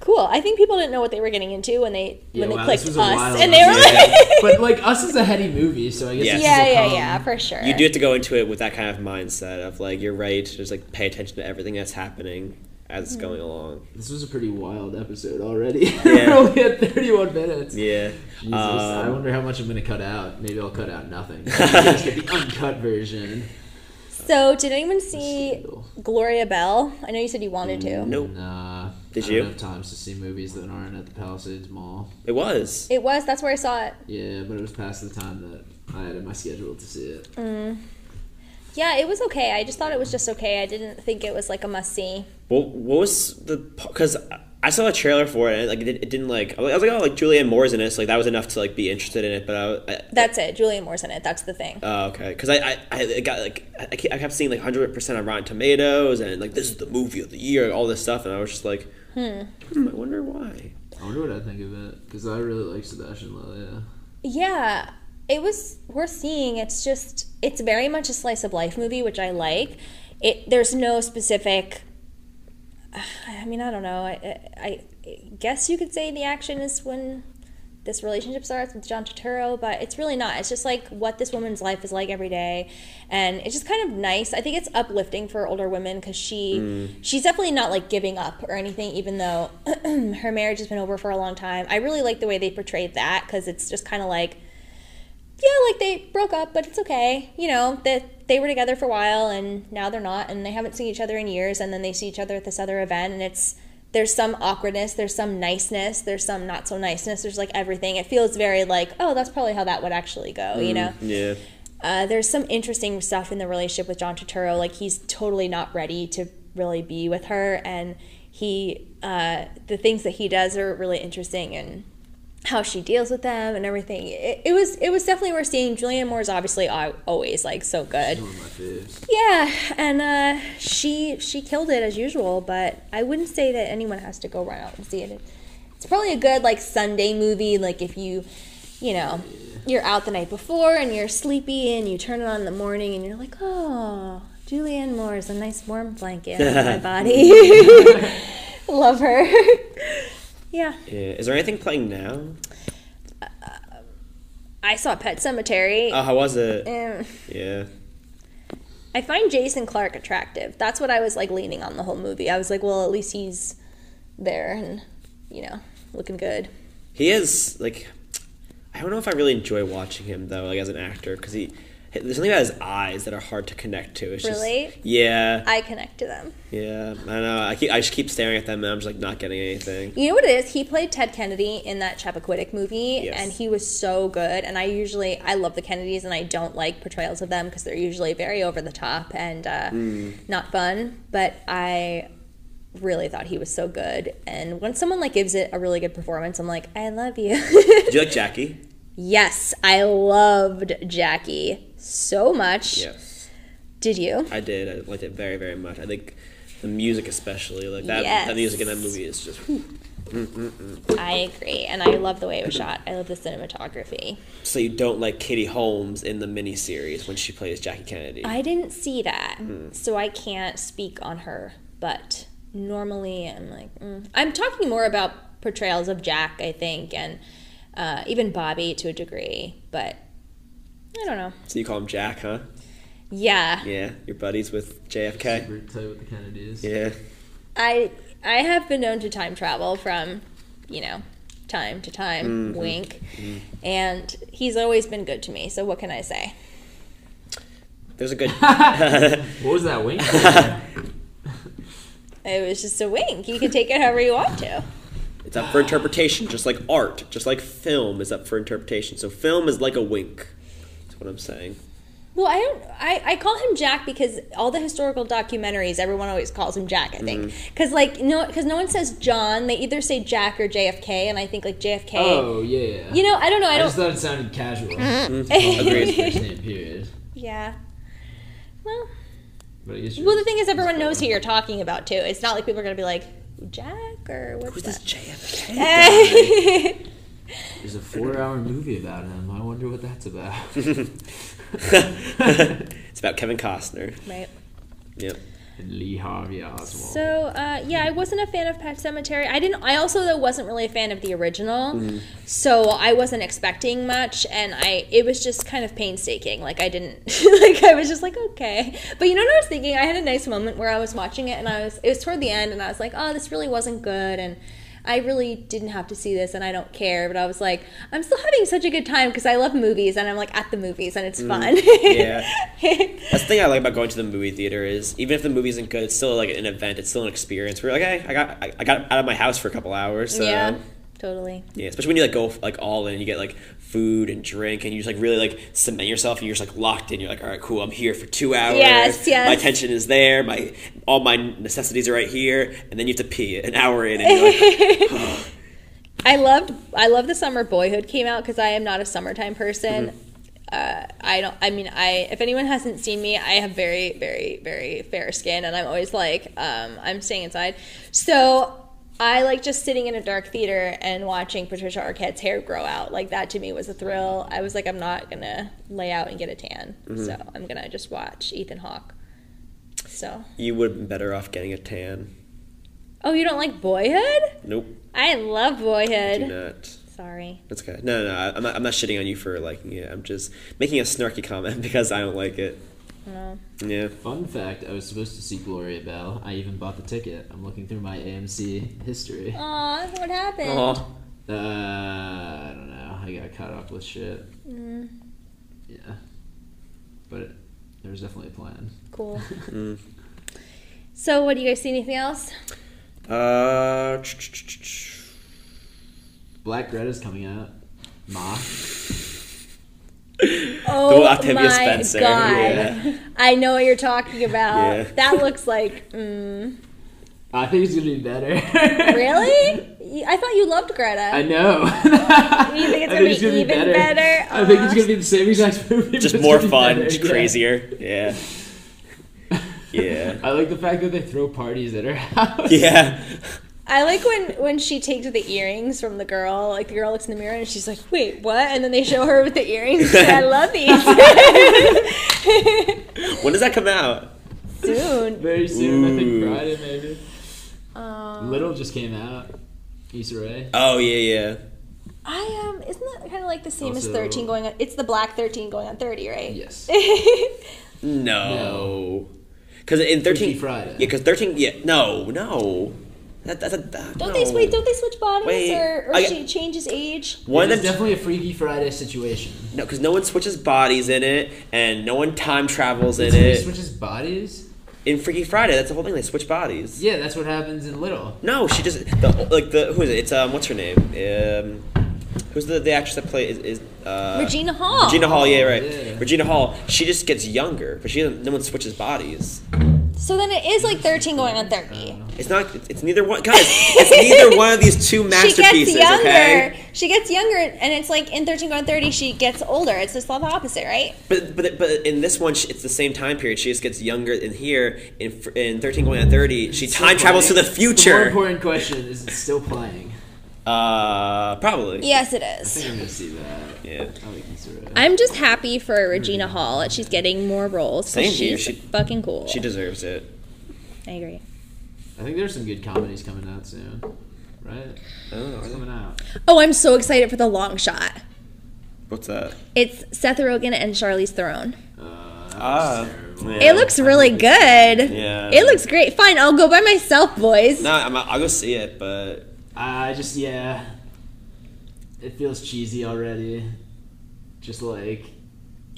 Cool. I think people didn't know what they were getting into when they Yeah, when they wow, clicked us, was a wild and they were one. like, but like Us is a heady movie, so I guess Yes. this yeah, is yeah, calm- yeah, for sure. You do have to go into it with that kind of mindset of like you're right. Just like pay attention to everything that's happening as it's Hmm. going along. This was a pretty wild episode already. Yeah. We're only at 31 minutes. Yeah. Jesus, I Um, wonder how much I'm gonna cut out. Maybe I'll cut out nothing. You guys get the uncut version. So, did anyone see Gloria Bell? I know you said you wanted to. Mm, nope. Nah. Did I you? don't have times to see movies that aren't at the Palisades Mall. It was. It was. That's where I saw it. Yeah, but it was past the time that I had in my schedule to see it. Mm. Yeah, it was okay. I just thought it was just okay. I didn't think it was like a must see. Well, what was the? Because I saw a trailer for it, and like it, it didn't like. I was like, oh, like Julianne Moore's in it, so like that was enough to like be interested in it. But I, I That's it. Julianne Moore's in it. That's the thing. Oh, okay. Because I, I, I got like I kept, I kept seeing like hundred percent on Rotten Tomatoes and like this is the movie of the year, all this stuff, and I was just like, hmm, I wonder why. I wonder what I think of it because I really like Sebastian Lowe. Yeah. Yeah, it was worth seeing. It's just it's very much a slice of life movie, which I like. It there's no specific. I mean, I don't know. I, I, I guess you could say the action is when this relationship starts with John Turturro, but it's really not. It's just like what this woman's life is like every day, and it's just kind of nice. I think it's uplifting for older women because she mm. she's definitely not like giving up or anything, even though her marriage has been over for a long time. I really like the way they portrayed that because it's just kind of like yeah, like they broke up, but it's okay. You know, that they were together for a while and now they're not and they haven't seen each other in years and then they see each other at this other event and it's there's some awkwardness, there's some niceness, there's some not so niceness, there's like everything. It feels very like, oh, that's probably how that would actually go, you know? Yeah. Uh, there's some interesting stuff in the relationship with John Turturro. Like he's totally not ready to really be with her, and he uh, the things that he does are really interesting, and how she deals with them and everything. It, it was it was definitely worth seeing. Julianne Moore is obviously always like so good. My. Yeah, and uh, she she killed it as usual. But I wouldn't say that anyone has to go run out and see it. It's probably a good like Sunday movie. Like if you, you know, you're out the night before and you're sleepy and you turn it on in the morning and you're like, oh, Julianne Moore is a nice warm blanket on my body. Love her. yeah, Yeah. Is there anything playing now? Uh, I saw Pet Sematary. Oh, how was it? and Yeah. I find Jason Clarke attractive. That's what I was like leaning on the whole movie. I was like, well, at least he's there and you know looking good. He is like, I don't know if I really enjoy watching him though, like as an actor, because he there's something about his eyes that are hard to connect to. It's Really? Just, yeah. I connect to them. Yeah. I know. I keep I just keep staring at them and I'm just like not getting anything. You know what it is? He played Ted Kennedy in that Chappaquiddick movie, Yes. and he was so good. And I usually I love the Kennedys, and I don't like portrayals of them because they're usually very over the top and uh, not fun. But I really thought he was so good. And when someone like gives it a really good performance, I'm like, I love you. Did you like Jackie? yes, I loved Jackie so much. Yes. Did you? I did. I liked it very, very much. I think the music, especially like that, Yes. that music in that movie is just. whew. I agree, and I love the way it was shot. I love the cinematography. So you don't like Katie Holmes in the miniseries when she plays Jackie Kennedy? I didn't see that, so I can't speak on her. But normally, I'm like, mm. I'm talking more about portrayals of Jack, I think, and uh, even Bobby to a degree, but I don't know. So you call him Jack, huh? Yeah, Yeah, your buddies with JFK. Super tight with the Kennedys. Yeah. I I have been known to time travel from, you know, time to time. Mm-hmm. Wink, mm-hmm. and he's always been good to me. So what can I say? There's a good. What was that wink? It was just a wink. You can take it however you want to. It's up for interpretation, just like art, just like film is up for interpretation. So film is like a wink. That's what I'm saying. Well, I don't. I, I call him Jack because all the historical documentaries, everyone always calls him Jack. I think mm-hmm. because like no, because no one says John. They either say Jack or JFK, and I think like JFK. oh yeah. You know, I don't know. I I don't. just thought it sounded casual. Mm-hmm. Mm-hmm. Agreed. First name period. yeah. Well, But I guess well, the thing is, everyone knows who you're talking about too. It's not like people are gonna be like Jack or what's Who's this that? JFK? There's a four-hour movie about him. I wonder what that's about. it's about Kevin Costner. right. Yep. and Lee Harvey Oswald. So uh, yeah, I wasn't a fan of Pet Sematary. I didn't. I also though wasn't really a fan of the original, so I wasn't expecting much, and I it was just kind of painstaking. Like I didn't like I was just like okay, but you know what I was thinking? I had a nice moment where I was watching it, and I was it was toward the end, and I was like, oh, this really wasn't good, and. I really didn't have to see this and I don't care, but I was like, I'm still having such a good time because I love movies and I'm like at the movies and it's mm, fun. Yeah. That's the thing I like about going to the movie theater is even if the movie isn't good, it's still like an event. It's still an experience. We're like, hey, I got I, I got out of my house for a couple hours. So, yeah, totally. Yeah, especially when you like go like all in, and you get like food and drink, and you just like really like cement yourself, and you're just like locked in. You're like, all right, cool, I'm here for two hours. Yes, yes. My attention is there. My all my necessities are right here, and then you have to pee an hour in, and you're like, I loved I love the summer Boyhood came out because I am not a summertime person. Uh, I don't. I mean, I if anyone hasn't seen me, I have very, very, very fair skin, and I'm always like, um, I'm staying inside. So I like just sitting in a dark theater and watching Patricia Arquette's hair grow out. Like that to me was a thrill. I was like, I'm not gonna lay out and get a tan, mm-hmm. so I'm gonna just watch Ethan Hawke. So, you would have been better off getting a tan. oh, you don't like Boyhood? Nope, I love Boyhood. do Boyhood. not. Sorry. That's okay. No, no, no, I'm not. I'm not shitting on you for liking it. I'm just making a snarky comment because I don't like it. No. Yeah. Fun fact: I was supposed to see Gloria Bell. I even bought the ticket. I'm looking through my AMC history. Aw, what happened? Aw. Uh, I don't know. I got caught up with shit. Mm, Yeah, but there was definitely a plan. cool. Mm. So, what do you guys see? Anything else? Uh. Black Greta's coming out. Ma. Oh Octavia my Spencer, god! yeah. I know what you're talking about. Yeah. That looks like. Mm, I think it's gonna be better. really? I thought you loved Greta. I know. You think it's I gonna be even better? I think it's gonna be the same exact movie. Just more gonna be fun, just yeah. crazier. Yeah. Yeah. I like the fact that they throw parties at her house. Yeah. I like when when she takes the earrings from the girl. Like the girl looks in the mirror and she's like, "Wait, what?" And then they show her with the earrings. I love these. When does that come out? Soon. Very Soon. soon, I think Friday maybe. Um, Little just came out. Issa Rae. Oh yeah, yeah. I um, isn't that kind of like the same as thirteen going on? It's the black thirteen going on thirty, right? Yes. No. Because in thirteen Freaky Friday. Yeah, because thirteen. Yeah. No, no. That, that's a. That, Don't no. they wait? Don't they switch bodies, Wait, or, or I- she changes age? One It of is them. definitely a Freaky Friday situation. No, because no one switches bodies in it, and no one time travels in Somebody it. switches bodies. In Freaky Friday, that's the whole thing. They switch bodies. Yeah, that's what happens in Little. No, she just the like the who is it? It's um what's her name? Um, who's the the actress that plays is, is uh Regina Hall. Regina Hall, yeah, right. Yeah. Regina Hall. She just gets younger, but she doesn't. No one switches bodies. So then it is like thirteen going on thirty. It's not. It's, it's neither one. Guys, it's neither one of these two masterpieces. She gets younger. Okay. She gets younger, and it's like in thirteen going on thirty, she gets older. It's just the opposite, right? But but but in this one, it's the same time period. She just gets younger. In here, in in thirteen going on thirty, she Still time travels to the playing. The more future. important question is it still playing? Uh, probably. Yes, it is. I think I'm gonna see that. Yeah. I like Issa Rae. I'm just happy for Regina Hall that she's getting more roles. Same here. She's She- fucking cool. She deserves it. I agree. I think there's some good comedies coming out soon. right? Oh, coming out. Oh, I'm so excited for the long shot. what's that? It's Seth Rogen and Charlize Theron. Uh, that Ah, was terrible. yeah. It looks really good. Yeah. It looks great. Fine, I'll go by myself, boys. No, I'm, I'll go see it, but I just yeah. It feels cheesy already. Just like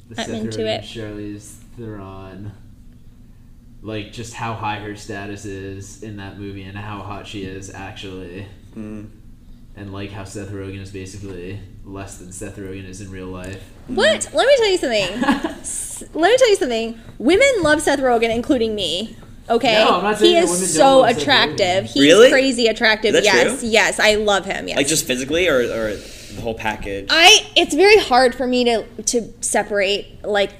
the I'm Seth into Rogen, it. Charlize Theron. Like just how high her status is in that movie and how hot she is actually. mm, And like how Seth Rogen is basically less than Seth Rogen is in real life. What? Let me tell you something. Let me tell you something. Women love Seth Rogen, including me. Okay, No, I'm not he is women don't so attractive. He's Really? crazy attractive. Is that yes, true? yes, I love him. Yes, like just physically or, or the whole package. I. It's very hard for me to to separate. Like,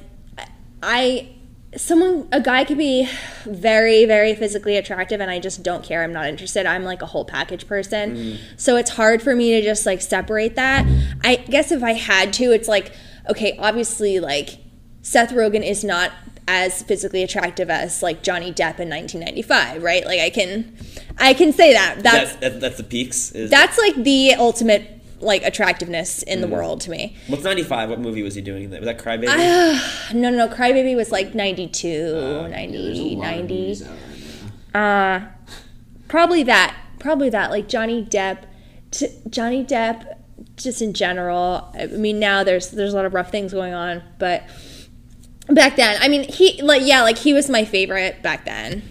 I someone a guy could be very very physically attractive and i just don't care i'm not interested i'm like a whole package person mm-hmm. so it's hard for me to just like separate that i guess if i had to it's like okay obviously like seth rogen is not as physically attractive as like johnny depp in 1995 right like i can i can say that that's that, that, that's the peaks. Is, that's like the ultimate like attractiveness in the world to me what's ninety five? What movie was he doing? Was that Crybaby? no no no crybaby was like 92 Uh, 90 There's a lot of 90 movies right. Uh, probably that. Probably that. Like Johnny Depp. T- Johnny Depp, just in general. I mean, now there's there's a lot of rough things going on, but back then, I mean, he like yeah, like he was my favorite back then,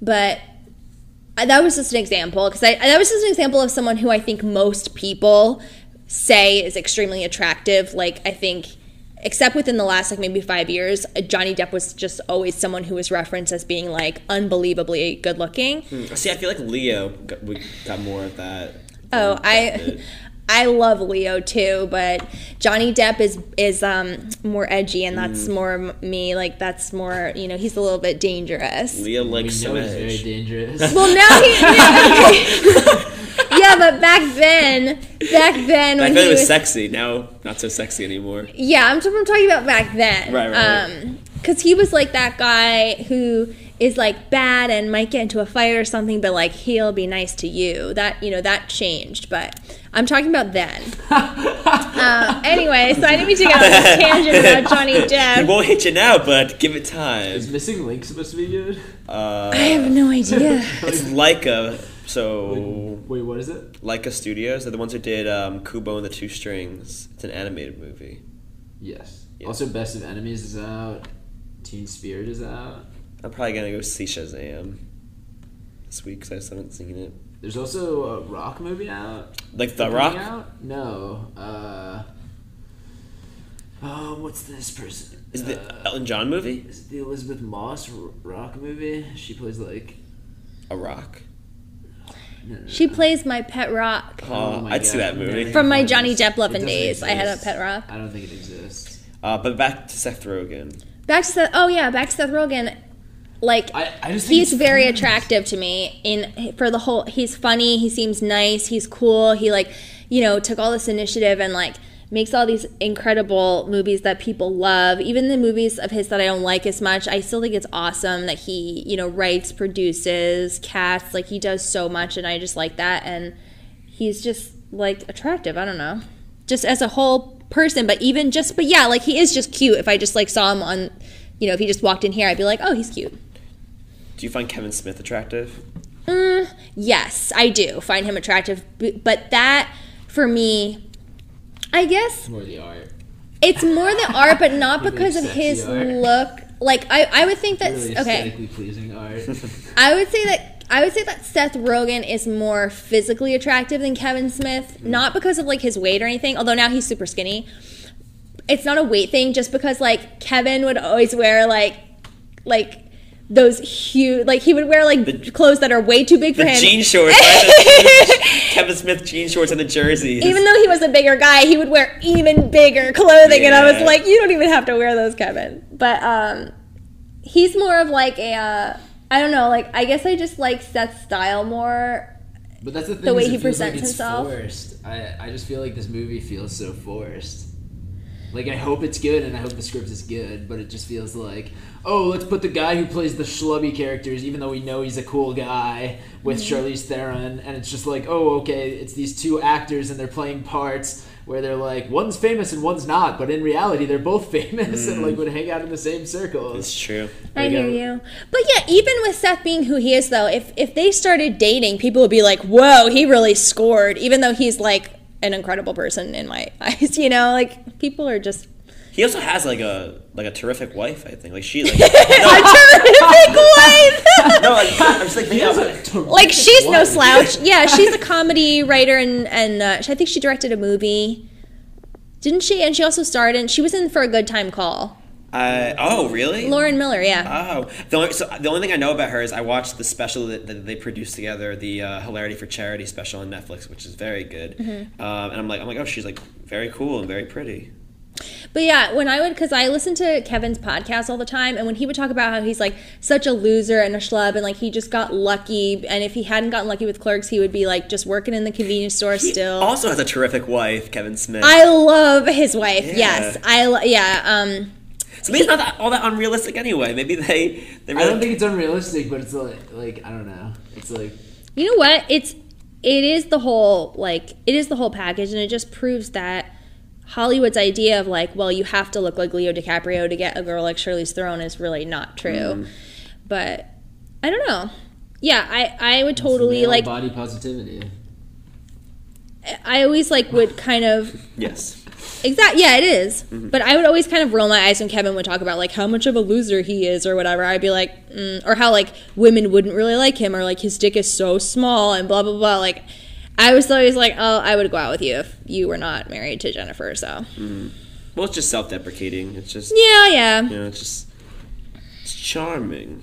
but. I- That was just an example because I that was just an example of someone who I think most people say is extremely attractive. Like I think, except within the last like maybe five years, uh, Johnny Depp was just always someone who was referenced as being like unbelievably good looking. See, I feel like Leo got, we got more of that. Oh, I. I love Leo too, but Johnny Depp is is um more edgy and that's Mm. more me. Like that's more you know he's a little bit dangerous. Leo We likes know he's very dangerous. Well, now he yeah, yeah, but back then, back then Back when then he it was was sexy. Now not so sexy anymore. Yeah, I'm, I'm talking about back then. Right, right, Um, because he was like that guy who is like bad and might get into a fight or something, but like he'll be nice to you. That you know that changed, but I'm talking about then. uh, anyway, so I didn't mean to get on this tangent about Johnny He Depp. won't hit you now, but give it time. Is Missing Link supposed to be good? Uh, I have no idea. it's Laika. So Wait, what is it? Laika Studios, they're the ones who did um, Kubo and the Two Strings. It's an animated movie. Yes. Yeah. Also, Best of Enemies is out. Teen Spirit is out. I'm probably gonna go see Shazam this week because I just haven't seen it. There's also a rock movie out. Like The Rock. Out? No. Uh. Oh, what's this person? Is it Uh, the Elton John movie? Is it the Elisabeth Moss r- rock movie? She plays like. A Rock. No, no, no. She plays my pet rock Oh, my I'd see that movie. never from my Johnny. Depp loving doesn't days. I had a pet rock. I don't think it exists. Uh, but back to Seth Rogen. Back to Seth. Oh yeah, back to Seth Rogen. Like I, I just he's very attractive to me in for the whole he's funny he seems nice he's cool he like you know took all this initiative and like makes all these incredible movies that people love. Even the movies of his that i don't like as much i still think it's awesome that he you know writes produces casts like he does so much and i just like that. And he's just like attractive i don't know. Just as a whole person but even just but yeah like he is just cute. If i just like saw him on you know if he just walked in here i'd be like oh he's cute Do you find Kevin Smith attractive? Mm, yes, I do find him attractive, but that for me, I guess More the art. it's more the art, but not because of his art. look. Like I, I would think that's Really okay. pleasing art. I would say that I would say that Seth Rogen is more physically attractive than Kevin Smith, not because of like his weight or anything. Although now he's super skinny. It's not a weight thing, just because like Kevin would always wear like like those huge like he would wear like The- clothes that are way too big for The him. jean shorts. right? The Kevin Smith jean shorts and the jerseys. even though he was a bigger guy, he would wear even bigger clothing, and I was like, you don't even have to wear those, Kevin. But um, he's more of like a, uh, I don't know, like I guess I just like Seth's style more. But that's the thing. The way is he feels like presents it's himself. Forced. I I just feel like this movie feels so forced. Like I hope it's good and I hope the script is good, but it just feels like, oh, let's put the guy who plays the schlubby characters, even though we know he's a cool guy, with Charlize Theron, and it's just like, oh, okay, it's these two actors and they're playing parts where they're like one's famous and one's not, but in reality they're both famous and like would hang out in the same circles. It's true. I hear um, you. But yeah, even with Seth being who he is, though, if if they started dating, people would be like, "Whoa, he really scored," even though he's like an incredible person in my eyes. You know, like people are just He also has like a like a terrific wife. I think like she like a terrific wife. no like I'm just like thinking about- like she's no slouch. Yeah, she's a comedy writer, and and uh, I think she directed a movie. Didn't she? And she also starred in. She was in for a good time call. Uh, oh really? Lauren Miller. Yeah. Oh, the only, so the only thing I know about her is I watched the special that, that they produced together, the uh, Hilarity for Charity special on Netflix, which is very good. Mm-hmm. Um, and I'm like, I'm like, oh, she's like very cool and very pretty. But yeah, when I would, because I listen to Kevin's podcast all the time, and when he would talk about how he's like such a loser and a schlub, and like he just got lucky, and if he hadn't gotten lucky with clerks, he would be like just working in the convenience store He still. also has a terrific wife, Kevin Smith. I love his wife. Yeah. Yes, I yeah. Um, so maybe it's not that, all that unrealistic anyway. Maybe they they I don't think it's unrealistic, but it's like like I don't know. It's like you know what? It's it is the whole like it is the whole package, and it just proves that Hollywood's idea of like, well, you have to look like Leo DiCaprio to get a girl like Charlize Theron is really not true. Mm. But I don't know. Yeah, I I would totally like. body positivity. I always like would kind of yes. Exact. Yeah, it is. Mm-hmm. But I would always kind of roll my eyes when Kevin would talk about like how much of a loser he is or whatever. I'd be like, mm, or how like women wouldn't really like him or like his dick is so small and blah blah blah. Like I was always like, oh, I would go out with you if you were not married to Jennifer. So Well, it's just self-deprecating. It's just yeah, yeah, you know, it's just it's charming,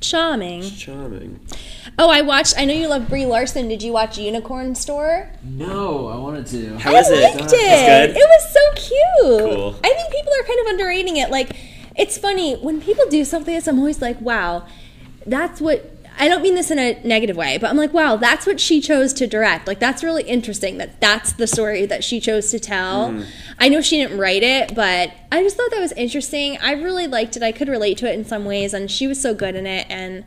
charming. charming. Oh, I watched. I know you love Brie Larson. Did you watch Unicorn Store? No, I wanted to. How I is it? liked That's it. good? It was so cute. Cool. I think people are kind of underrating it. Like, it's funny when people do something else. I'm always like, wow, that's what. I don't mean this in a negative way, but I'm like, wow, that's what she chose to direct. Like, that's really interesting that that's the story that she chose to tell. Mm-hmm. I know she didn't write it, but I just thought that was interesting. I really liked it. I could relate to it in some ways, and she was so good in it. And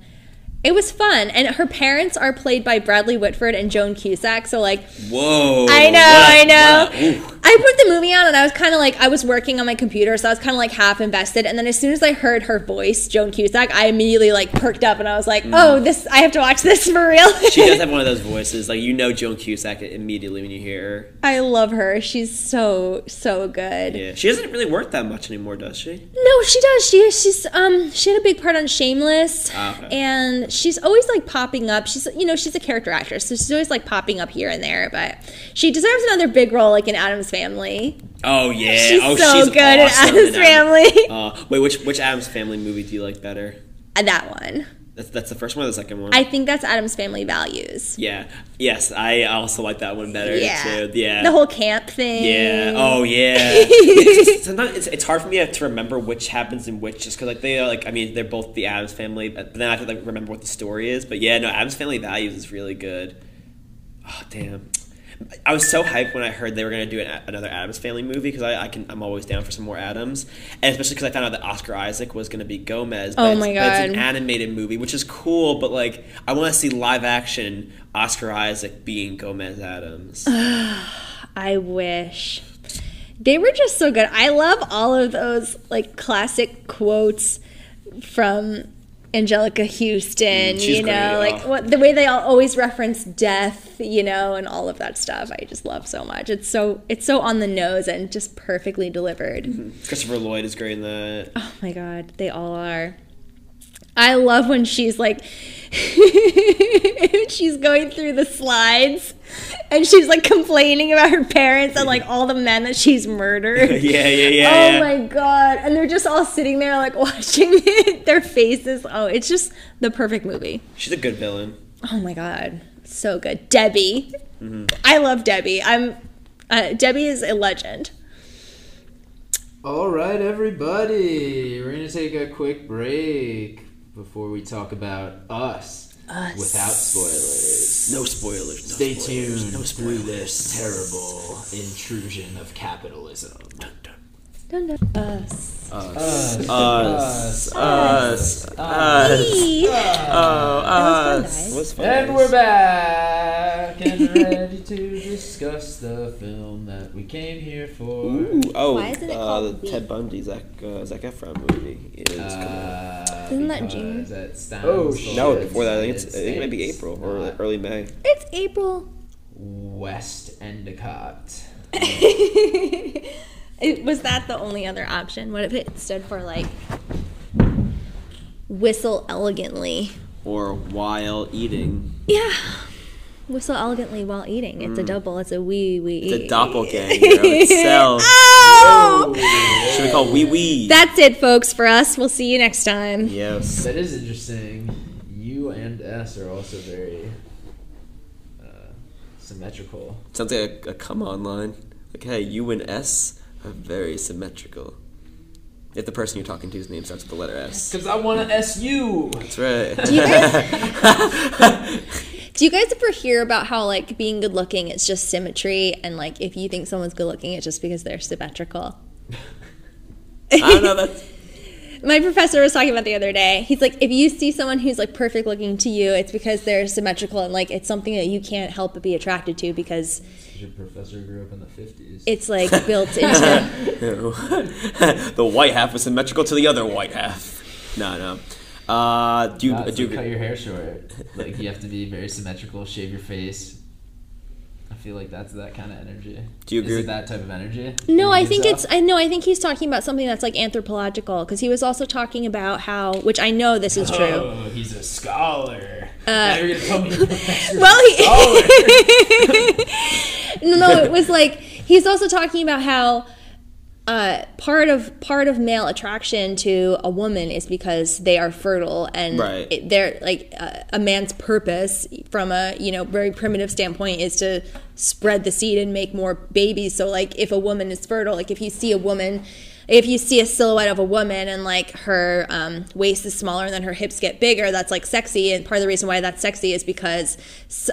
it was fun. And her parents are played by Bradley Whitford and Joan Cusack. So, like, Whoa! I know, a- I know. ooh. I put the movie on and I was kind of like, I was working on my computer, so I was kind of like half invested. And then as soon as I heard her voice, Joan Cusack, I immediately like perked up and I was like, oh, this, I have to watch this for real. Mm. She does have one of those voices, like you know Joan Cusack immediately when you hear her. I love her. She's so, so good. Yeah, she doesn't really work that much anymore, does she? No, she does. She she's um she had a big part on Shameless, Ah, okay. and she's always like popping up. She's you know she's a character actress, so she's always like popping up here and there. But she deserves another big role like in Addams Family. Oh yeah, She's oh so she's good in Addams in Adam- Family. Uh, wait, which which Addams Family movie do you like better? Uh, that one. That's that's the first one or the second one? I think that's Addams Family Values. yeah, yes, I also like that one better Yeah. too. Yeah, The whole camp thing. Yeah. Oh, yeah. It's- sometimes it's, it's hard for me to remember which happens in which, just because like they are like I mean they're both the Addams family, but then I have to like remember what the story is. But yeah, no, Addams Family Values is really good. Oh damn. I was so hyped when I heard they were gonna do an, another Addams Family movie because I, I can I'm always down for some more Addams, and especially because I found out that Oscar Isaac was gonna be Gomez. But Oh my But it's an animated movie, which is cool, but like I want to see live action Oscar Isaac being Gomez Addams. I wish. They were just so good. I love all of those like classic quotes from Anjelica Huston, Mm, you know, great, like oh. what the way they all always reference death, you know, and all of that stuff. I just love so much. It's so it's so on the nose and just perfectly delivered. Christopher Lloyd is great in that. Oh my god, they all are. I love when she's like she's going through the slides and she's like complaining about her parents and like all the men that she's murdered. yeah, yeah, yeah. Oh yeah. my god. And they're just all sitting there like watching it, their faces. Oh, it's just the perfect movie. She's a good villain. Oh my god. So good. Debbie. I love Debbie. I'm uh, Debbie is a legend. All right, everybody, we're gonna take a quick break before we talk about us, Us. without spoilers. No spoilers. No Stay spoilers, tuned No through spoilers. this terrible intrusion of capitalism. Dun, dun. Dun, dun. Us. Us. Us. Us. Us. Us. Us. Oh, us. Was fun, And we're back and ready to discuss the film that we came here for. Ooh, oh, Why isn't it uh, called the Ted Bundy Zac uh, Zac Efron movie is coming out. Isn't that June? it Oh for- no! Before that, I think it's, it I think it might be April or not early May. It's April. West Endicott. it, was that the only other option? What if it stood for like whistle elegantly? Or while eating. Yeah. Whistle elegantly while eating. It's a double. It's a wee wee. It's a doppelganger of itself. oh! Should we call wee wee? That's it, folks, for us. We'll see you next time. yes. That is interesting. U and S are also very uh, symmetrical. Sounds like a, a come on line. Like, hey, you and S are very symmetrical. If the person you're talking to's name starts with the letter S. Because I want to SU. That's right. Do you guys ever hear about how like being good looking it's just symmetry and like if you think someone's good looking it's just because they're symmetrical? I don't know. That's My professor was talking about the other day. He's like, if you see someone who's like perfect looking to you, it's because they're symmetrical and like it's something that you can't help but be attracted to because Your professor grew up in the 50s. it's like built into. The white half is symmetrical to the other white half. No, no. Uh, do you, Nah, do like cut your hair short. Like you have to be very symmetrical, shave your face. I feel like that's that kind of energy. Do you Is agree it with- that type of energy? No, I think gives it's I know I think he's talking about something that's like anthropological because he was also talking about how which I know this is off? true. Oh, he's a scholar. now you're gonna tell me Uh, Well, he no, no, it was like he's also talking about how uh, part of part of male attraction to a woman is because they are fertile and Right. it, they're like uh, a man's purpose from a you know very primitive standpoint is to spread the seed and make more babies. So like if a woman is fertile, like if you see a woman. If you see a silhouette of a woman and like her um, waist is smaller and then her hips get bigger, that's like sexy. And part of the reason why that's sexy is because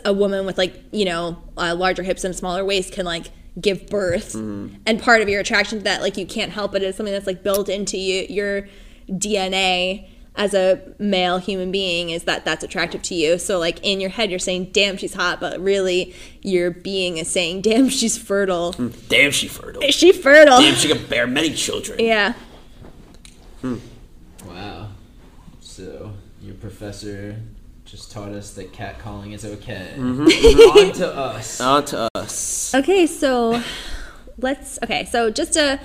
a woman with like you know uh, larger hips and smaller waist can like give birth mm-hmm. and part of your attraction to that like you can't help it is something that's like built into you, your dna as a male human being is that that's attractive to you so like in your head you're saying damn she's hot but really your being is saying damn she's fertile mm, damn, she fertile. is she fertile Damn, she can bear many children. yeah hmm. Wow. So your professor just taught us that catcalling is okay. Mm-hmm. On to us. On to us. okay so let's okay so just a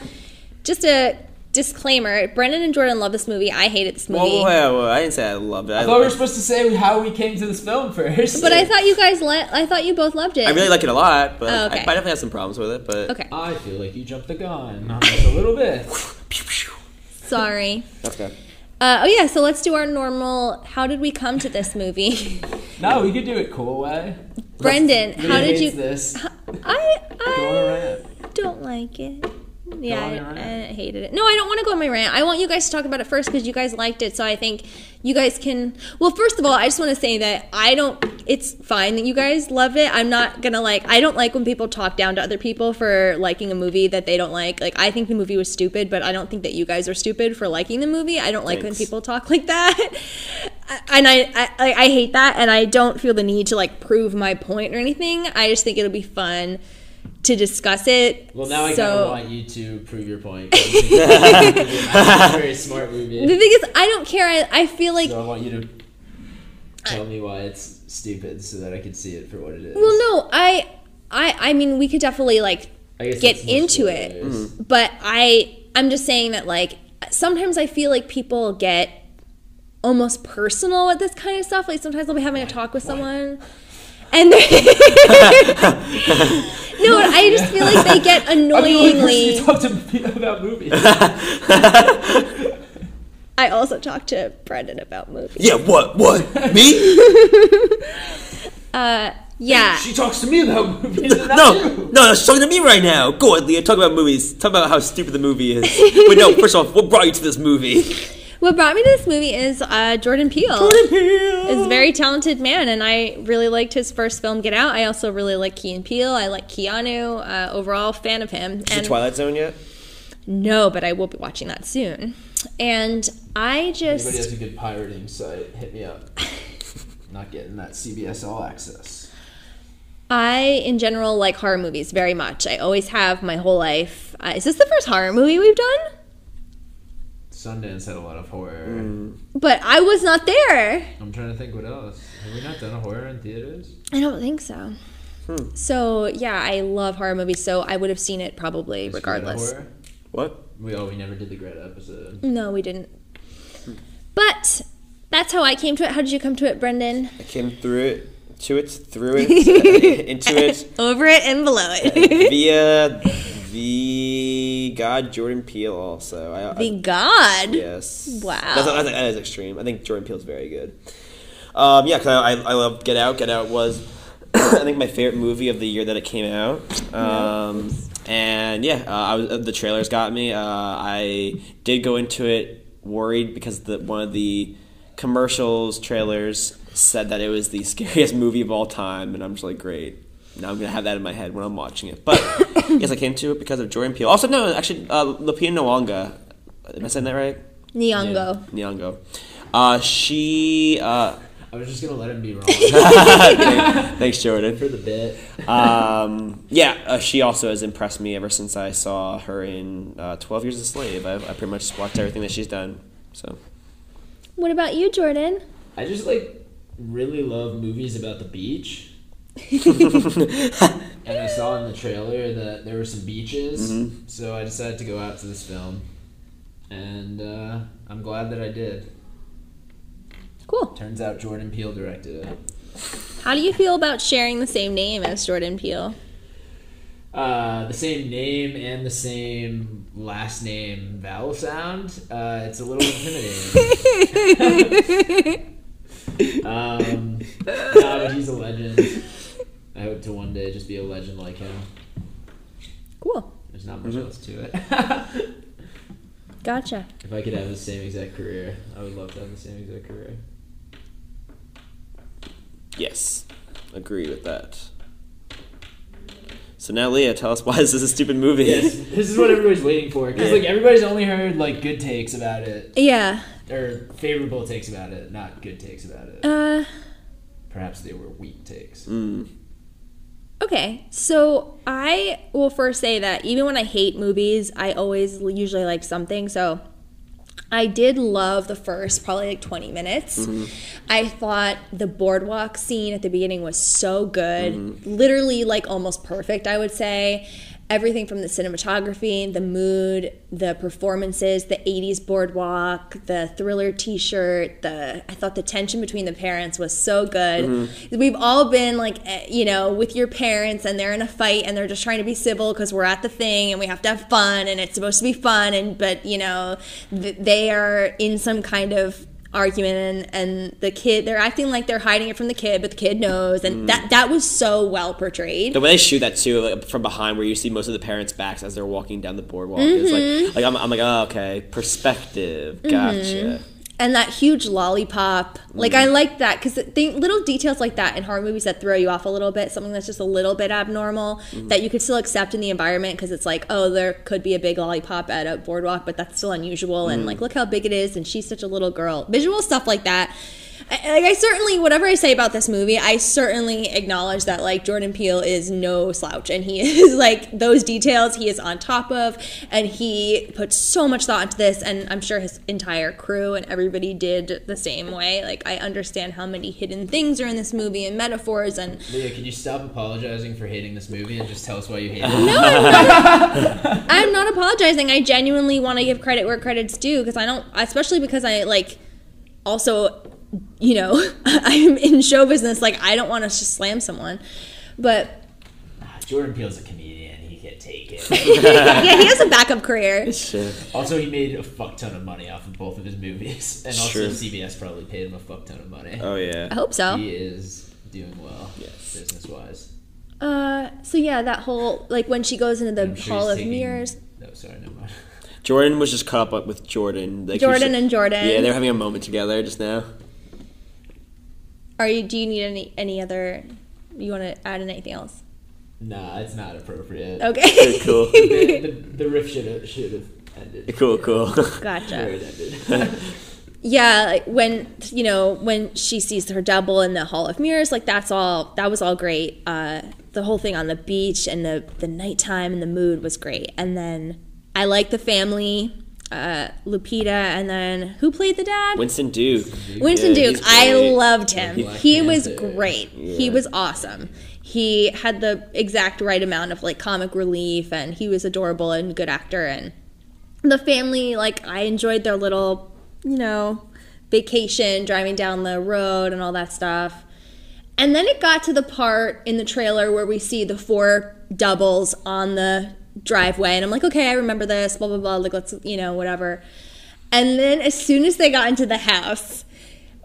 just a disclaimer brendan and jordan love this movie i hated this movie Whoa, whoa, whoa, I didn't say I loved it. I, I thought we were loved- supposed to say how we came to this film first. but i thought you guys le- i thought you both loved it I really like it a lot, but Oh, I, okay. I definitely have some problems with it. But okay I feel like you jumped the gun on us a little bit. Pew, pew. sorry Okay. Uh, oh yeah, so let's do our normal. How did we come to this movie, No, we could do it cool way. Brendan? Really How did you? this? I Go on a I don't like it. Yeah, I, I hated it. No, I don't want to go on my rant. I want you guys to talk about it first because you guys liked it. So I think you guys can. Well, first of all, I just want to say that I don't. It's fine that you guys love it. I'm not gonna like. I don't like when people talk down to other people for liking a movie that they don't like. Like I think the movie was stupid, but I don't think that you guys are stupid for liking the movie. I don't like when people talk like that, and I, I I I hate that, and I don't feel the need to like prove my point or anything. I just think it'll be fun to discuss it. Well, now I kind of want you to prove your point. It's a very smart movie. The thing is, I don't care. I, I feel like, So I want you to tell me why it's stupid so that I can see it for what it is. well, no, I, I, I mean, we could definitely like get into it, spoilers. but I, I'm just saying that like sometimes I feel like people get almost personal with this kind of stuff. Like sometimes I'll be having a talk with someone, and they- no, I just feel like they get I'm the only person annoyingly. you talk to me about movies. I also talk to Brendan about movies. Yeah. What? What? Me? Uh, yeah. she talks to me about movies. no, you. no, no. She's talking to me right now. Go on, Leah. Talk about movies. Talk about how stupid the movie is. But no, first off, what brought you to this movie? What brought me to this movie is uh, Jordan Peele. Jordan Peele is a very talented man, and I really liked his first film, Get Out. I also really like Key and Peele. I like Keanu. Uh, overall, fan of him. Is it And Twilight Zone yet? No, but I will be watching that soon. And I just Anybody has a good pirating site, hit me up. Not getting that CBS All Access. I, in general, like horror movies very much. I always have my whole life. Uh, is this the first horror movie we've done? Sundance had a lot of horror. Mm. But I was not there. I'm trying to think what else. Have we not done a horror in theaters? I don't think so. So yeah, I love horror movies. So I would have seen it probably Is Greta regardless. horror? What? We oh we never did the Greta episode. No, we didn't. But that's how I came to it. How did you come to it, Brendan? I came through it, to it, through it, into it Over it and below it. via the God Jordan Peele. Also, I, I, the God. yes. Wow. That's, that's, that is extreme. I think Jordan Peele's very good. Um, yeah, because I, I, I love Get Out. Get Out was, I think, my favorite movie of the year that it came out. Um, and yeah, uh, I was, uh, the trailers got me. Uh, I did go into it worried because the one of the commercials trailers said that it was the scariest movie of all time, and I'm just like, great. Now I'm gonna have that in my head when I'm watching it. But yes, I came to it because of Jordan Peele. Also, no, actually, uh, Lupita Nyong'o. Am I saying that right? Nyong'o. Nyong'o. Uh, she. Uh, I was just gonna let him be wrong thanks, Jordan. for the bit. Um, yeah, uh, she also has impressed me ever since I saw her in uh, Twelve Years a Slave. I, I pretty much watched everything that she's done. So What about you, Jordan? I just like really love movies about the beach. and I saw in the trailer that there were some beaches, Mhm. so I decided to go out to this film, and uh, I'm glad that I did. Cool. Turns out Jordan Peele directed it. How do you feel about sharing the same name as Jordan Peele? Uh, the same name and the same last name vowel sound. Uh, it's a little intimidating. um, nah, but he's a legend. I hope to one day just be a legend like him. Cool. There's not much Mhm. else to it. Gotcha. if I could have the same exact career, I would love to have the same exact career. yes, agree with that. So now, Leah, tell us why this is a stupid movie. Yes, this is what everybody's waiting for because Yeah. like everybody's only heard like good takes about it Yeah. or favorable takes about it, not good takes about it. Uh. Perhaps they were weak takes. Mm. Okay, so I will first say that even when I hate movies, I always usually like something. So I did love the first probably like 20 minutes. Mm-hmm. I thought the boardwalk scene at the beginning was so good. Mm-hmm. Literally like almost perfect, I would say. Everything from the cinematography, the mood, the performances, the 80s boardwalk, the thriller t-shirt, the I thought the tension between the parents was so good. We've all been like eh, you know, with your parents and they're in a fight and they're just trying to be civil because we're at the thing and we have to have fun and it's supposed to be fun and but you know, th- they are in some kind of argument and, and the kid they're acting like they're hiding it from the kid but the kid knows and that that was so well portrayed The way they shoot that too, like, from behind, where you see most of the parents' backs as they're walking down the boardwalk, is Mm-hmm. like, like I'm, I'm like, oh, okay, perspective, gotcha. And that huge lollipop. Like i mm. like that because little details like that in horror movies that throw you off a little bit something that's just a little bit abnormal mm-hmm. that you could still accept in the environment because it's like oh there could be a big lollipop at a boardwalk but that's still unusual and mm. like look how big it is and she's such a little girl. Visual stuff like that like I certainly whatever I say about this movie, I certainly acknowledge that like Jordan Peele is no slouch and he is like those details he is on top of and he puts so much thought into this and I'm sure his entire crew and everybody did the same way. Like I understand how many hidden things are in this movie and metaphors and Leah, can you stop apologizing for hating this movie and just tell us why you hate it? no, I'm not, I'm not apologizing. I genuinely want to give credit where credit's due because I don't, especially because I like also, you know, I'm in show business. Like, I don't want to just slam someone. But Ah, Jordan Peele's a comedian. He can take it. yeah, he has a backup career. Shit. also, he made a fuck ton of money off of both of his movies, and also True. CBS probably paid him a fuck ton of money. Oh yeah. I hope so. He is doing well, Yes. business wise. Uh, so yeah, that whole, like, when she goes into the Hall of Mirrors. No, sorry, no mind. Jordan was just caught up with Jordan. Like, Jordan you should- and Jordan. Yeah, they're having a moment together just now. Are you, do you need any, any other, you want to add in anything else? Nah, it's not appropriate. Okay. Cool. the, the, the riff should have should have ended. Cool, cool. Where Gotcha. it ended. Yeah, like when you know when she sees her double in the Hall of Mirrors, like that's all. That was all great. Uh, the whole thing on the beach and the the nighttime and the mood was great. And then I like the family, uh, Lupita, and then who played the dad? Winston Duke. Winston Yeah, Duke. he's I loved him. Black He was Panther. great. He was awesome. He had the exact right amount of like comic relief, and he was adorable and good actor. And the family, like I enjoyed their little, you know, vacation, driving down the road and all that stuff. And then it got to the part in the trailer where we see the four doubles on the driveway, and I'm like, okay, I remember this, blah blah blah. Like let's, you know, whatever. And then as soon as they got into the house,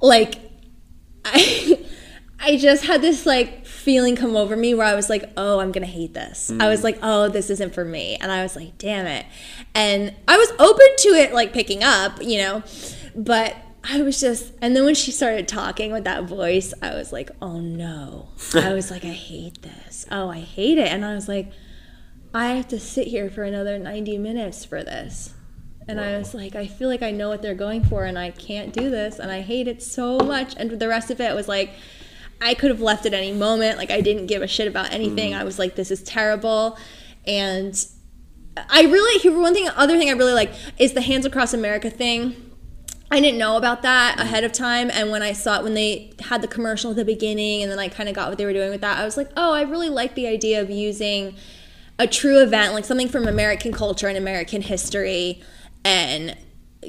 like I I just had this like feeling come over me where I was like, "Oh, I'm going to hate this." I was hmm. like, "Oh, this isn't for me." And I was like, "Damn it." And I was open to it like picking up, you know, but I was just and then when she started talking with that voice, I was like, "Oh no." I was like, "I hate this. Oh, I hate it." And I was like, I have to sit here for another 90 minutes for this. And I was like, I feel like I know what they're going for, and I can't do this, and I hate it so much. And the rest of it was like, I could have left at any moment. Like, I didn't give a shit about anything. Mm. I was like, this is terrible. And I really, one thing, other thing I really like is the Hands Across America thing. I didn't know about that mm. ahead of time, and when I saw it, when they had the commercial at the beginning, and then I kind of got what they were doing with that, I was like, oh, I really like the idea of using a true event, like something from American culture and American history, and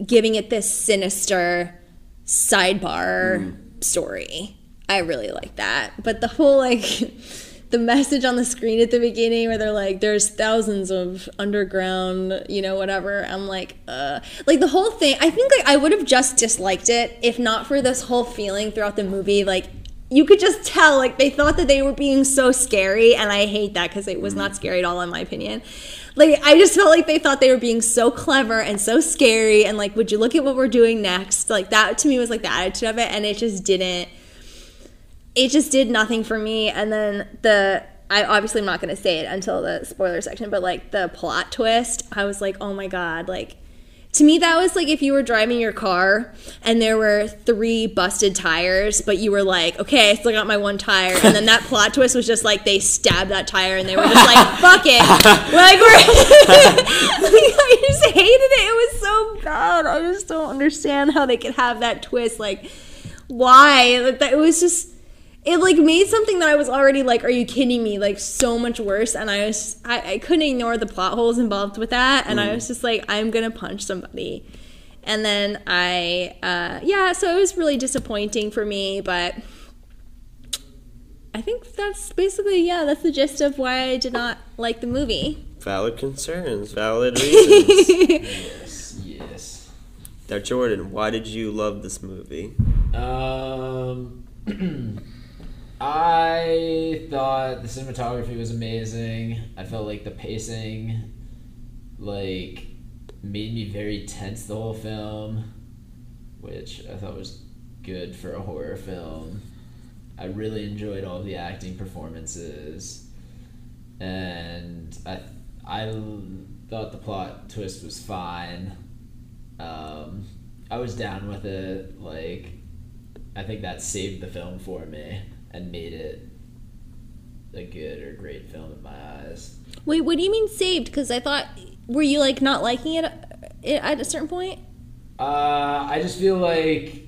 giving it this sinister sidebar story. I really like that. But the whole like the message on the screen at the beginning where they're like there's thousands of underground, you know, whatever. I'm like uh like the whole thing, I think like I would have just disliked it if not for this whole feeling throughout the movie like you could just tell like they thought that they were being so scary and i hate that because it was not mm. scary at all in my opinion. Like i just felt like they thought they were being so clever and so scary and like would you look at what we're doing next? Like that to me was like the attitude of it and it just didn't it just did nothing for me. And then the i obviously am not going to say it until the spoiler section but like the plot twist i was like oh my god like to me that was like if you were driving your car and there were three busted tires but you were like okay i still got my one tire and then that plot twist was just like they stabbed that tire and they were just like fuck it. Like we're like, i just hated it. It was so bad. I just don't understand how they could have that twist. Like why? It was just it like made something that I was already like, are you kidding me? Like so much worse. And I was, I, I couldn't ignore the plot holes involved with that. And I was just like, I'm gonna punch somebody. And then I, uh, yeah, so it was really disappointing for me. But I think that's basically, yeah, that's the gist of why I did not like the movie. Valid concerns, valid reasons. yes, yes. now, Jordan, why did you love this movie? Um, I thought the cinematography was amazing. I felt like the pacing, like, made me very tense the whole film, which I thought was good for a horror film. I really enjoyed all the acting performances, and I, I thought the plot twist was fine. Um, I was down with it. Like, I think that saved the film for me and made it a good or great film in my eyes. Wait, what do you mean saved? Because I thought, were you like not liking it at a certain point? Uh, I just feel like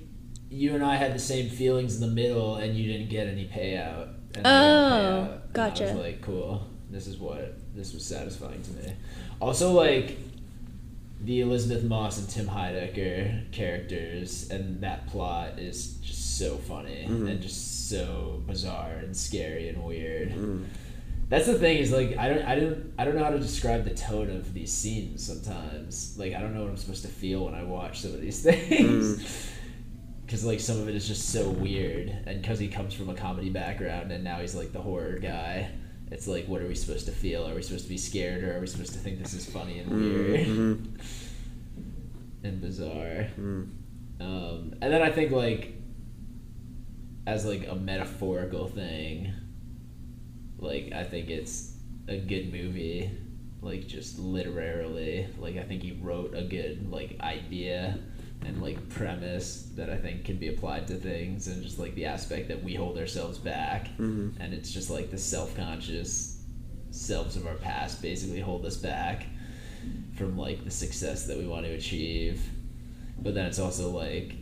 you and I had the same feelings in the middle, and you didn't get any payout. And got a Oh, payout, gotcha. I was like, cool. This is what this was satisfying to me. Also, like the Elisabeth Moss and Tim Heidecker characters and that plot is just so funny mm-hmm. and just so bizarre and scary and weird. Mm-hmm. That's the thing is like I don't I don't I don't know how to describe the tone of these scenes sometimes. Like I don't know what I'm supposed to feel when I watch some of these things. Mm-hmm. Cuz like some of it is just so weird and cuz he comes from a comedy background and now he's like the horror guy. It's like what are we supposed to feel? Are we supposed to be scared or are we supposed to think this is funny and mm-hmm. weird mm-hmm. and bizarre? Mm. Um, and then I think like as like a metaphorical thing, like I think it's a good movie, like just literarily. Like I think he wrote a good like idea and like premise that I think can be applied to things, and just like the aspect that we hold ourselves back, Mm-hmm. and it's just like the self conscious selves of our past basically hold us back from like the success that we want to achieve. But then it's also like,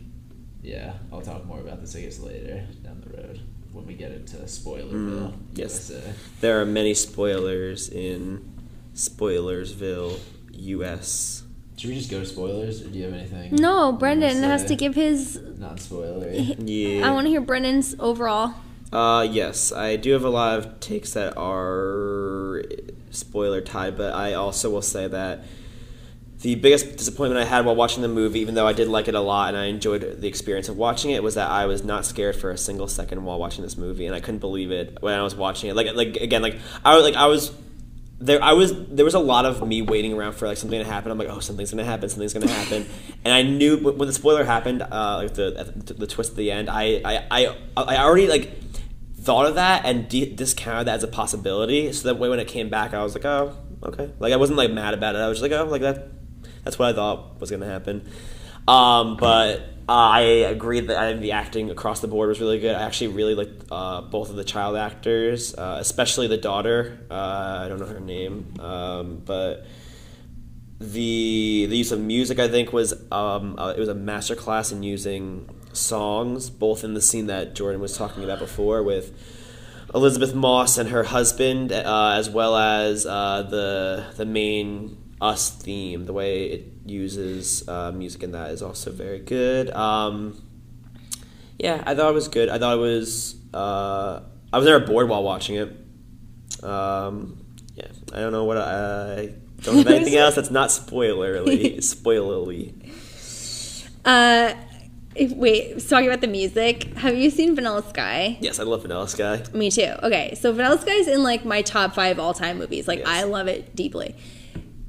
yeah, I'll talk more about this I guess later down the road when we get into Spoilerville. Mm, yes. USA. There are many spoilers in Spoilersville, U.S. Should we just go to spoilers, or do you have anything? No, you wanna Brendan has to give his. non-spoilery. Yeah. I want to hear Brendan's overall. Uh, yes, I do have a lot of takes that are spoiler tied, but I also will say that the biggest disappointment I had while watching the movie, even though I did like it a lot and I enjoyed the experience of watching it, was that I was not scared for a single second while watching this movie, and I couldn't believe it when I was watching it. Like, like again, like I was like I was. There, I was. There was a lot of me waiting around for like something to happen. I'm like, oh, something's gonna happen. Something's gonna happen. and I knew when when the spoiler happened, uh, like the the, the twist at the end. I, I, I, I already like thought of that and de- discounted that as a possibility. So that way, when it came back, I was like, oh, okay. Like I wasn't like mad about it. I was just like, oh, like that. That's what I thought was gonna happen. Um, but uh, I agree that I, the acting across the board was really good. I actually really liked uh, both of the child actors, uh, especially the daughter. Uh, I don't know her name, um, but the the use of music I think was um, uh, it was a masterclass in using songs, both in the scene that Jordan was talking about before with Elisabeth Moss and her husband, uh, as well as uh, the the main us theme. The way it uses uh, music in that is also very good. Um, yeah, I thought it was good. I thought it was. Uh, I was never bored while watching it. Um, yeah, I don't know what I, I don't have anything else that's not spoilerly. spoilerly. Uh, if, wait, talking about the music. Have you seen Vanilla Sky? Yes, I love Vanilla Sky. Me too. Okay, so Vanilla Sky is in like my top five all time movies. Like Yes. I love it deeply.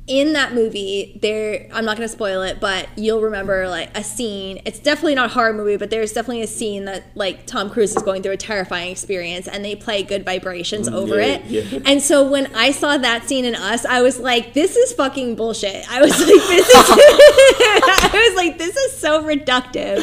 In that movie, there I'm not gonna spoil it, but you'll remember like a scene. It's definitely not a horror movie, but there's definitely a scene that like Tom Cruise is going through a terrifying experience, and they play "Good Vibrations" over Mm, yeah, it. yeah. And so when I saw that scene in Us, I was like, "This is fucking bullshit." I was like, "This is," I was like, "This is so reductive."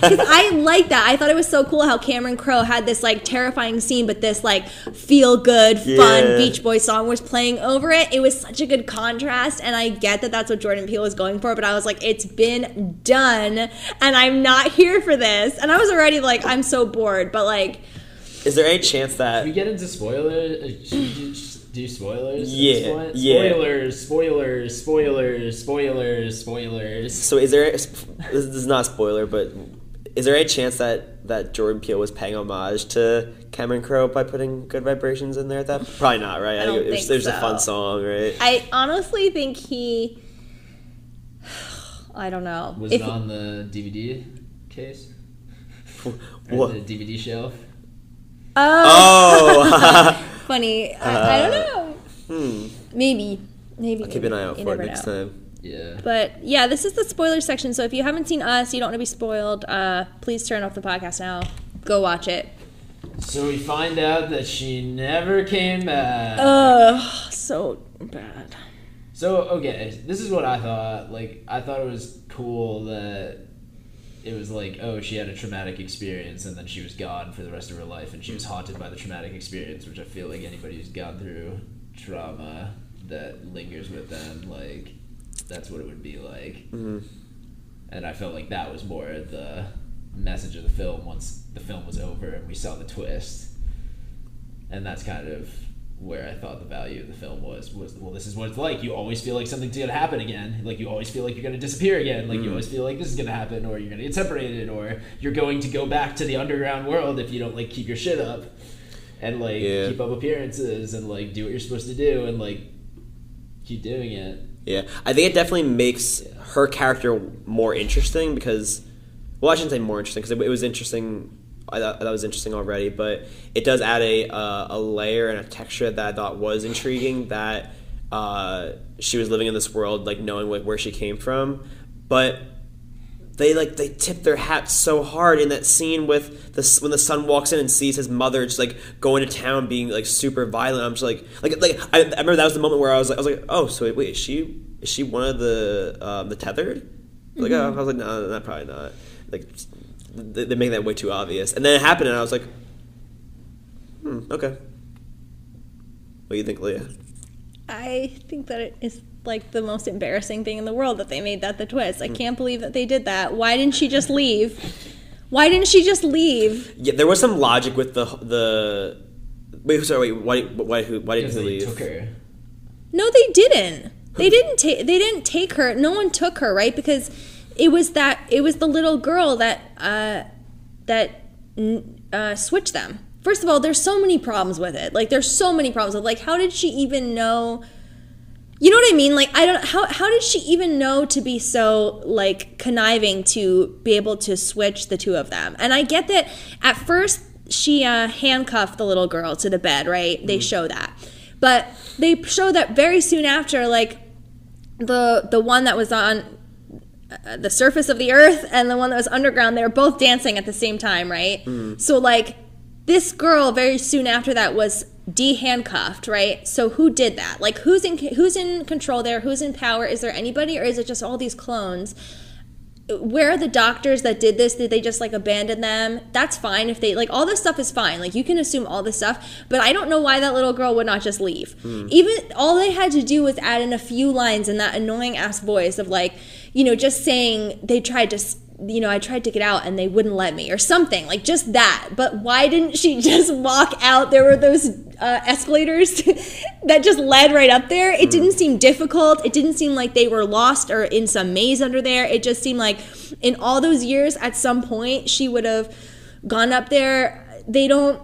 Because I like that. I thought it was so cool how Cameron Crowe had this like terrifying scene, but this like feel good, fun Yeah. Beach Boy song was playing over it. It was such a good contrast, and I get that that's what Jordan Peele was going for, but I was like, it's been done, and I'm not here for this. And I was already like, I'm so bored, but like, Is there any chance Should that we get into spoilers? Uh, Should we do, do spoilers? Yeah, this yeah. Spoilers, spoilers, spoilers, spoilers, spoilers. So is there? This is not a spoiler, but is there any chance that that Jordan Peele was paying homage to Cameron Crowe by putting "Good Vibrations" in there? At that probably not, right? I don't it was, think there's a fun song, right? I honestly think he. I don't know. Was If- it on the DVD case? Or What? the DVD shelf? Oh, Oh, funny. I, I don't Uh, know. hmm. Maybe. Maybe. Keep an eye out You for it next know. time. Yeah. But yeah, this is the spoiler section. So if you haven't seen us, you don't want to be spoiled, uh, please turn off the podcast now. Go watch it. So we find out that she never came back. Ugh, so bad. So okay, this is what I thought. Like I thought it was cool that it was like, oh, she had a traumatic experience and then she was gone for the rest of her life and she was haunted by the traumatic experience, which I feel like anybody who's gone through trauma that lingers with them, like that's what it would be like. Mhm. And I felt like that was more the message of the film once the film was over and we saw the twist. And that's kind of where I thought the value of the film was was well this is what it's like. You always feel like something's gonna happen again. Like you always feel like you're gonna disappear again. Like you Mm. always feel like this is gonna happen or you're gonna get separated or you're going to go back to the underground world if you don't like keep your shit up and like Yeah. keep up appearances and like do what you're supposed to do and like keep doing it. Yeah, I think it definitely makes Yeah. her character more interesting because, well, I shouldn't say more interesting because it, it was interesting. I thought that was interesting already, but it does add a uh, a layer and a texture that I thought was intriguing. That uh, she was living in this world, like knowing what, where she came from, but they like they tip their hats so hard in that scene with the when the son walks in and sees his mother just like going to town being like super violent. I'm just like like like I, I remember that was the moment where I was like I was like oh so wait, wait is she is she one of the um, the tethered? Like oh, I was like no, no, no probably not. Like they, they make that way too obvious. And then it happened and I was like hmm okay. What do you think, Leah? I think that it is like the most embarrassing thing in the world that they made that the twist. I can't believe that they did that. Why didn't she just leave? Why didn't she just leave? Yeah, there was some logic with the the. Wait, sorry. Wait, why? Why? Who? Why didn't he leave? took her. No, they didn't. They didn't take. They didn't take her. No one took her, right? Because it was that. It was the little girl that uh, that uh, switched them. First of all, there's so many problems with it. Like, there's so many problems with. Like, how did she even know? You know what I mean? Like, I don't. How how did she even know to be so like conniving to be able to switch the two of them? And I get that at first she uh, handcuffed the little girl to the bed, right? They show that, but they show that very soon after, like the the one that was on uh, the surface of the earth and the one that was underground, they were both dancing at the same time, right? So like this girl very soon after that was de-handcuffed, right? So who did that? Like who's in who's in control there? Who's in power? Is there anybody or is it just all these clones? Where are the doctors that did this? Did they just like abandon them? That's fine if they like all this stuff is fine. Like you can assume all this stuff, but I don't know why that little girl would not just leave. Hmm. Even all they had to do was add in a few lines in that annoying ass voice of like, you know, just saying they tried to you know, I tried to get out and they wouldn't let me or something like just that. But why didn't she just walk out? There were those uh, escalators that just led right up there. It didn't seem difficult. It didn't seem like they were lost or in some maze under there. It just seemed like in all those years, at some point, she would have gone up there. They don't.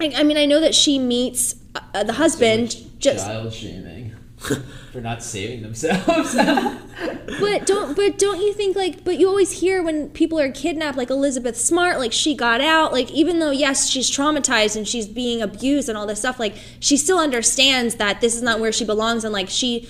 I, I mean, I know that she meets uh, the husband. Just child shaming for not saving themselves. But don't but don't you think like but you always hear when people are kidnapped like Elizabeth Smart like she got out like even though yes she's traumatized and she's being abused and all this stuff like she still understands that this is not where she belongs and like she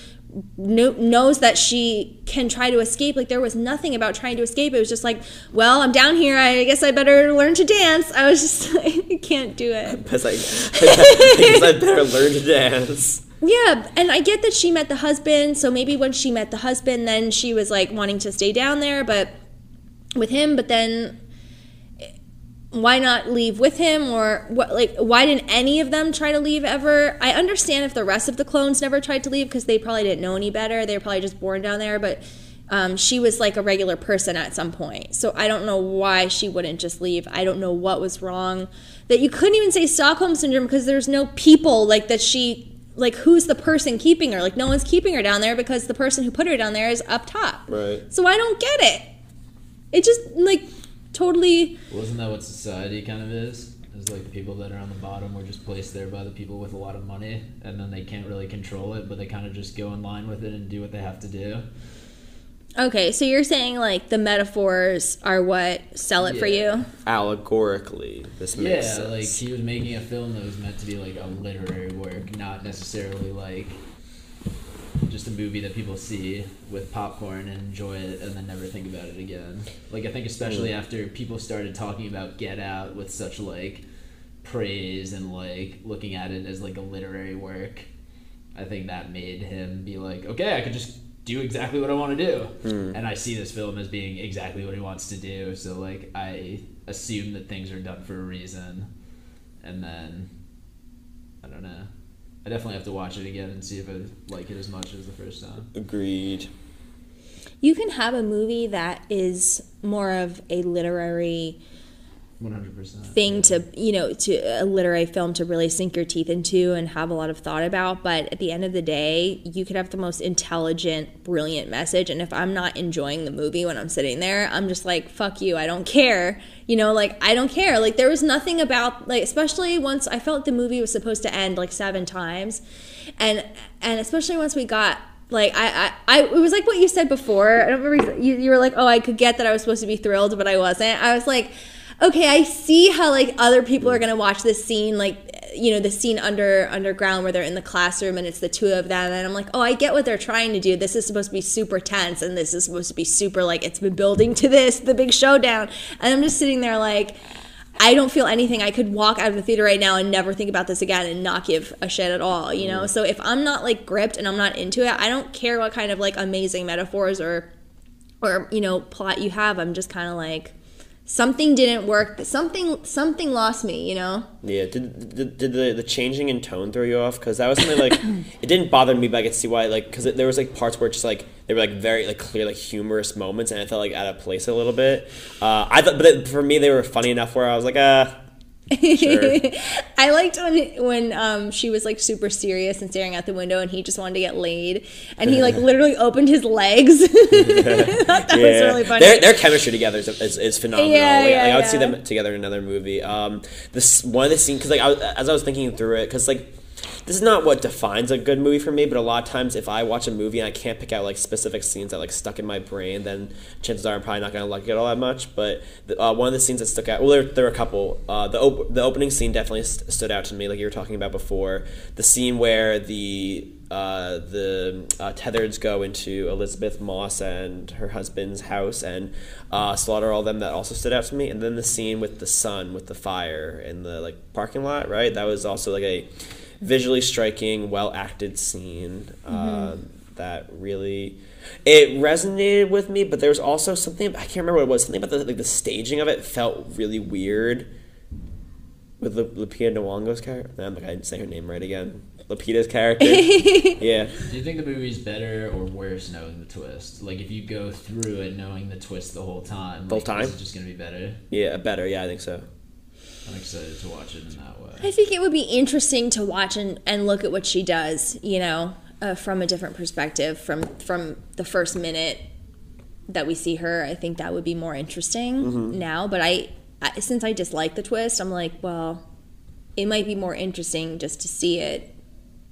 kno- knows that she can try to escape. Like there was nothing about trying to escape. It was just like well I'm down here. I guess I better learn to dance. I was just like I can't do it. Because I, because I better learn to dance. Yeah, and I get that she met the husband, so maybe when she met the husband, then she was like wanting to stay down there, but with him, but then why not leave with him or what like why didn't any of them try to leave ever? I understand if the rest of the clones never tried to leave because they probably didn't know any better they were probably just born down there but um, she was like a regular person at some point. So i don't know why she wouldn't just leave. I don't know what was wrong. That you couldn't even say stockholm syndrome because there's no people like that she like who's the person keeping her like no one's keeping her down there because the person who put her down there is up top Right. so i don't get it it just like totally Wasn't that what society kind of is? Is like the people that are on the bottom were just placed there by the people with a lot of money, and then they can't really control it, but they kind of just go in line with it and do what they have to do. Okay, so you're saying like the metaphors are what sell it for you? Allegorically, this makes Yeah, sense. like he was making a film that was meant to be like a literary work, not necessarily like just a movie that people see with popcorn and enjoy it and then never think about it again. Like I think especially hmm. after people started talking about Get Out with such like praise and like looking at it as like a literary work, I think that made him be like, okay, I could just do exactly what I want to do. Hmm. And I see this film as being exactly what he wants to do. So like I assume that things are done for a reason. And then I don't know. I definitely have to watch it again and see if I like it as much as the first time. Agreed. You can have a movie that is more of a literary One hundred percent. thing to, you know, to a literary film to really sink your teeth into and have a lot of thought about, but at the end of the day, you could have the most intelligent, brilliant message and if I'm not enjoying the movie when I'm sitting there, I'm just like, fuck you, I don't care. You know, like I don't care. Like there was nothing about like especially once I felt the movie was supposed to end like seven times. And and especially once we got like I, I, I it was like what you said before. I don't remember you, you were like, oh, I could get that I was supposed to be thrilled, but I wasn't. I was like, okay, I see how like other people are gonna watch this scene like you know the scene under underground where they're in the classroom and it's the two of them and i'm like oh i get what they're trying to do this is supposed to be super tense and this is supposed to be super like it's been building to this the big showdown and i'm just sitting there like I don't feel anything. I could walk out of the theater right now and never think about this again and not give a shit at all, you know? Mm-hmm. So if I'm not like gripped and I'm not into it, I don't care what kind of like amazing metaphors or or you know, plot you have. I'm just kind of like something didn't work. Something something lost me, you know? Yeah, did, did, did the, the changing in tone throw you off? Because that was something like it didn't bother me, but I could see why. Like, because there was like parts where it's just like they were like very like clear like humorous moments, and I felt like out of place a little bit. Uh, I thought, but it, for me, they were funny enough where I was like, ah. Sure. I liked when when um, she was like super serious and staring out the window, and he just wanted to get laid, and he like literally opened his legs. That was really funny. Their, their chemistry together is, is, is phenomenal. Yeah, like, yeah, like, I would yeah. see them together in another movie. Um, this one of the scenes because like I was, as I was thinking through it, because like this is not what defines a good movie for me, but a lot of times if I watch a movie and I can't pick out like specific scenes that like stuck in my brain, then chances are I'm probably not gonna like it all that much. But the, uh, one of the scenes that stuck out, well, there, there were a couple. Uh, the op- the opening scene definitely st- stood out to me, like you were talking about before. The scene where the uh, the uh, Tethered go into Elisabeth Moss and her husband's house and uh, slaughter all them. That also stood out to me. And then the scene with the sun, with the fire in the like parking lot, right? That was also like a visually striking, well acted scene uh, that really it resonated with me. But there was also something I can't remember what it was. Something about the like the staging of it felt really weird. With Lu- Lupita Nyong'o's character, I'm like I didn't say her name right again. Lupita's character, yeah. Do you think the movie's better or worse knowing the twist? Like if you go through it knowing the twist the whole time, The whole like, time? is it just gonna be better? Yeah, better. Yeah, I think so. I'm excited to watch it in that way. I think it would be interesting to watch and, and look at what she does, you know, uh, from a different perspective, from from the first minute that we see her. I think that would be more interesting now. But I, I, since I dislike the twist, I'm like, well, it might be more interesting just to see it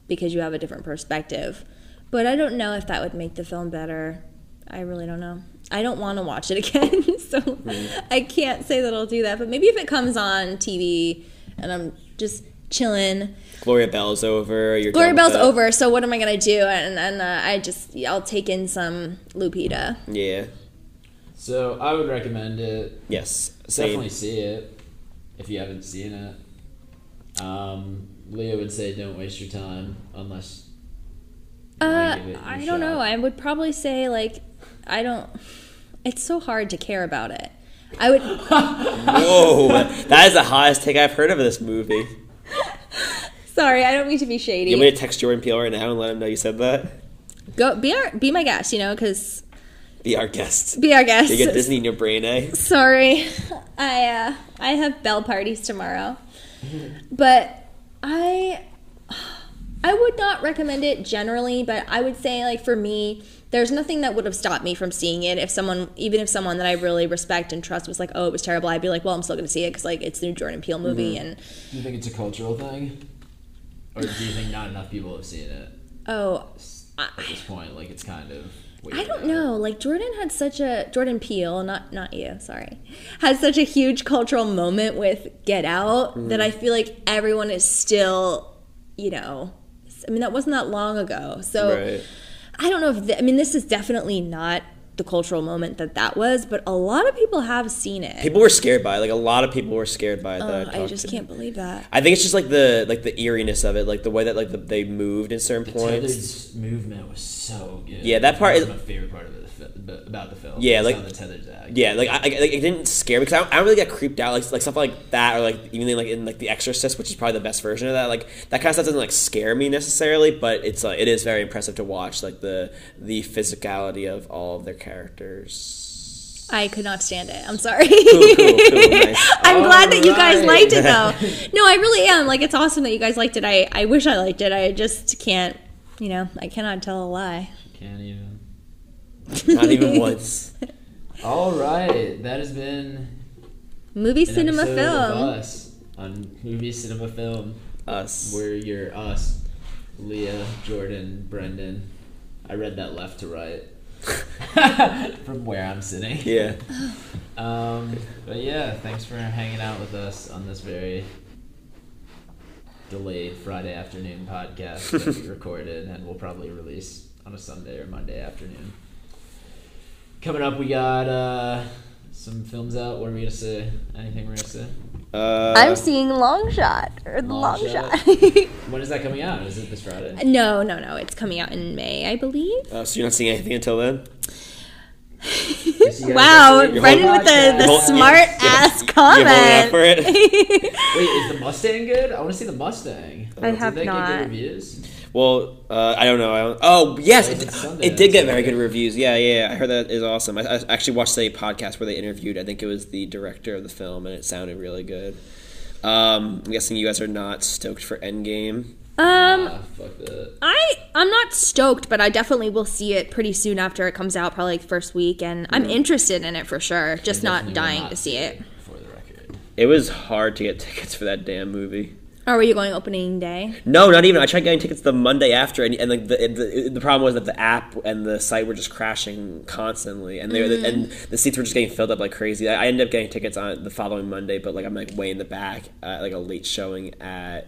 because you have a different perspective. But I don't know if that would make the film better. I really don't know. I don't want to watch it again, so I can't say that I'll do that. But maybe if it comes on TV and I'm just chilling, Gloria Bell's over. You're Gloria Bell's that. over. So what am I gonna do? And and uh, I just I'll take in some Lupita. Yeah. So I would recommend it. Yes. Same. Definitely see it if you haven't seen it. Um, Leo would say don't waste your time unless. you Uh, give it your I don't know. I would probably say like I don't. It's so hard to care about it. I would. Whoa, that is the highest take I've heard of this movie. sorry, I don't mean to be shady. You want me to text Jordan Peele right now and let him know you said that? Go be our be my guest. You know, because Be our guest. be our guest. You get Disney in your brain, eh? Sorry, I uh, I have Belle parties tomorrow, but I I would not recommend it generally. But I would say like for me, there's nothing that would have stopped me from seeing it. If someone, even if someone that I really respect and trust was like, oh, it was terrible, I'd be like, well, I'm still going to see it because like it's the new Jordan Peele movie, mm-hmm. and Do you think it's a cultural thing, or do you think not enough people have seen it oh, at this point? Like it's kind of. I don't out? know. Like Jordan had such a Jordan Peele, not not you, sorry, had such a huge cultural moment with Get Out that mm-hmm. I feel like everyone is still, you know, I mean that wasn't that long ago. So Right. I don't know if th- I mean this is definitely not the cultural moment that that was, but a lot of people have seen it. People were scared by it. Like a lot of people were scared by it. that Oh, I, I just to. can't believe that. I think it's just like the like the eeriness of it, like the way that like the, they moved in certain The points. Tether's movement was so good. Yeah, that part That's is- my favorite part of the about the film. Yeah, like- the Tether's act. Yeah, like I, I, like, it didn't scare me because I, don't- I don't really get creeped out like like stuff like that or like even in, like in like The Exorcist, which is probably the best version of that. Like that kind of stuff doesn't like scare me necessarily, but it's uh, it is very impressive to watch like the the physicality of all of their characters. I could not stand it. I'm sorry. Cool, cool, cool, nice. I'm glad that you guys liked it though. No, I really am. Like it's awesome that you guys liked it. I, I wish I liked it. I just can't you know, I cannot tell a lie. Can't even. Not even once. All right, that has been Movie an cinema episode of film. us on movie cinema film. Us. We're your us, Leah, Jordan, Brendan. I read that left to right from where I'm sitting. Yeah. Um, but yeah, thanks for hanging out with us on this very delayed Friday afternoon podcast that we recorded and we'll probably release on a Sunday or Monday afternoon. Coming up, we got uh, some films out. What are we gonna say? Anything we're gonna say? Uh, I'm seeing Long Shot or the Long Long, Shot? Shot. When is that coming out? Is it this Friday? no, no, no. It's coming out in May, I believe. uh, so you're not seeing anything until then? Yes, you guys wow, are- You're Brendan with the, the You're smart you're- ass you're holding out comment. for it? Wait, is the Mustang good? I want to see the Mustang. I Did have not. Get reviews? Well, uh, I don't know. I don't, oh, yes, It it, it did get very good reviews. Yeah, yeah, I heard that is awesome. I, I actually watched a podcast where they interviewed. I think it was the director of the film, and it sounded really good. Um, I'm guessing you guys are not stoked for Endgame. Um, Ah, fuck that. I I'm not stoked, but I definitely will see it pretty soon after it comes out, probably like first week, and I'm interested in it for sure. Just not dying not to see it. For the record. It was hard to get tickets for that damn movie. Or were you going opening day? No, not even. I tried getting tickets the Monday after, and, and like the, the the problem was that the app and the site were just crashing constantly, and they were, and the seats were just getting filled up like crazy. I I ended up getting tickets on the following Monday, but like I'm like way in the back, at, like a late showing at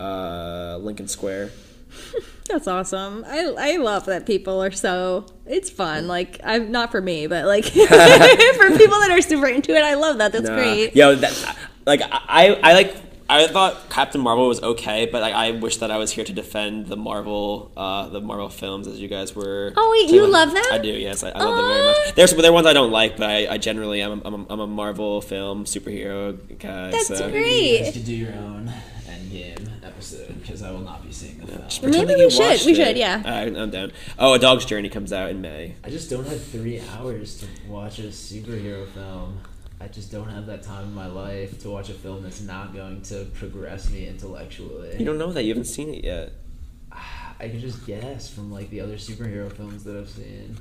uh, Lincoln Square. That's awesome. I I love that people are so. It's fun. Like I'm not for me, but like for people that are super into it, I love that. That's Nah. great. Yo, that like I I like I thought Captain Marvel was okay, but like I wish that I was here to defend the Marvel uh the Marvel films as you guys were. Oh, wait, you love them? I do. Yes, I, I love them very much. There's there are ones I don't like, but I, I generally am I'm, a- I'm a Marvel film superhero guy. That's so. great. You guys do your own Endgame episode because I will not be seeing the film. Pretend Maybe we should. We it. should, yeah. Alright, I'm down. Oh, A Dog's Journey comes out in May. I just don't have three hours to watch a superhero film. I just don't have that time in my life to watch a film that's not going to progress me intellectually. You don't know that. You haven't seen it yet. I can just guess from like the other superhero films that I've seen.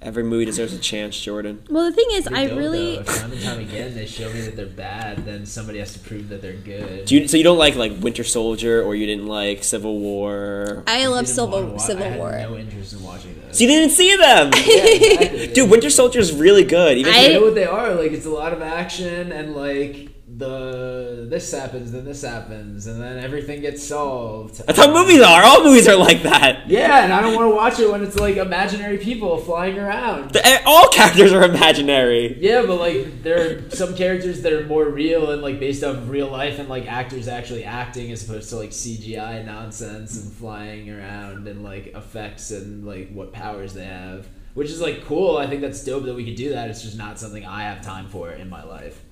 Every movie deserves a chance, Jordan. Well, the thing is, They I don't, really. though. If time and time again they show me that they're bad, then somebody has to prove that they're good. Do you, so you don't like like Winter Soldier, or you didn't like Civil War? I love didn't Civil wanna wa- I Civil had War. no interest in watching those. So you didn't see them, Yeah, exactly. dude. Winter Soldier is really good. Even I- I know what they are. Like it's a lot of action and like the this happens, then this happens, and then everything gets solved. that's how movies are. All movies are like that. Yeah, and I don't want to watch it when it's like imaginary people flying around. The- eh, all characters are imaginary. Yeah, but like there are some characters that are more real and like based of real life and like actors actually acting as opposed to like CGI nonsense and flying around and like effects and like what powers they have. Which is like cool. I think that's dope that we could do that. It's just not something I have time for in my life.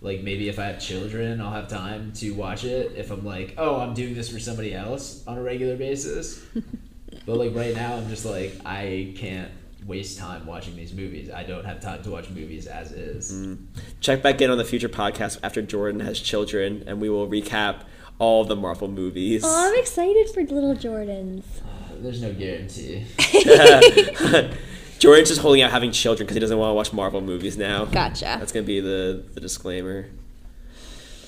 Like maybe if I have children, I'll have time to watch it. If I'm like, oh, I'm doing this for somebody else on a regular basis. but like right now, I'm just like, I can't waste time watching these movies. I don't have time to watch movies as is. Mm. Check back in on the future podcast after Jordan has children, and we will recap all the Marvel movies. Oh, I'm excited for little Jordans. There's no guarantee. Jordan's just holding out having children because he doesn't want to watch Marvel movies now. Gotcha. That's gonna be the the disclaimer.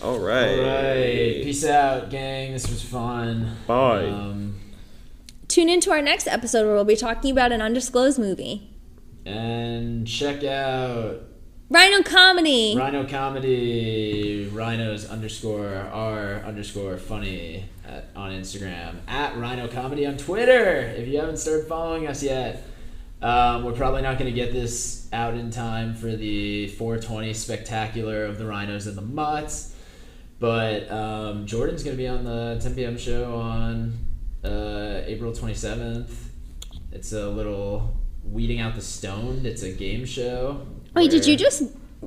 All right. All right, peace out, gang. This was fun. Bye. Um, Tune into our next episode where we'll be talking about an undisclosed movie. and check out Rhino Comedy. Rhino Comedy, Rhinos underscore R underscore funny at, on Instagram, at Rhino Comedy on Twitter. If you haven't started following us yet, um, we're probably not going to get this out in time for the 420 spectacular of the Rhinos and the Mutts. But um, Jordan's going to be on the 10 p.m. show on uh, April 27th. It's a little Weeding Out the Stoned. It's a game show. Wait, did you just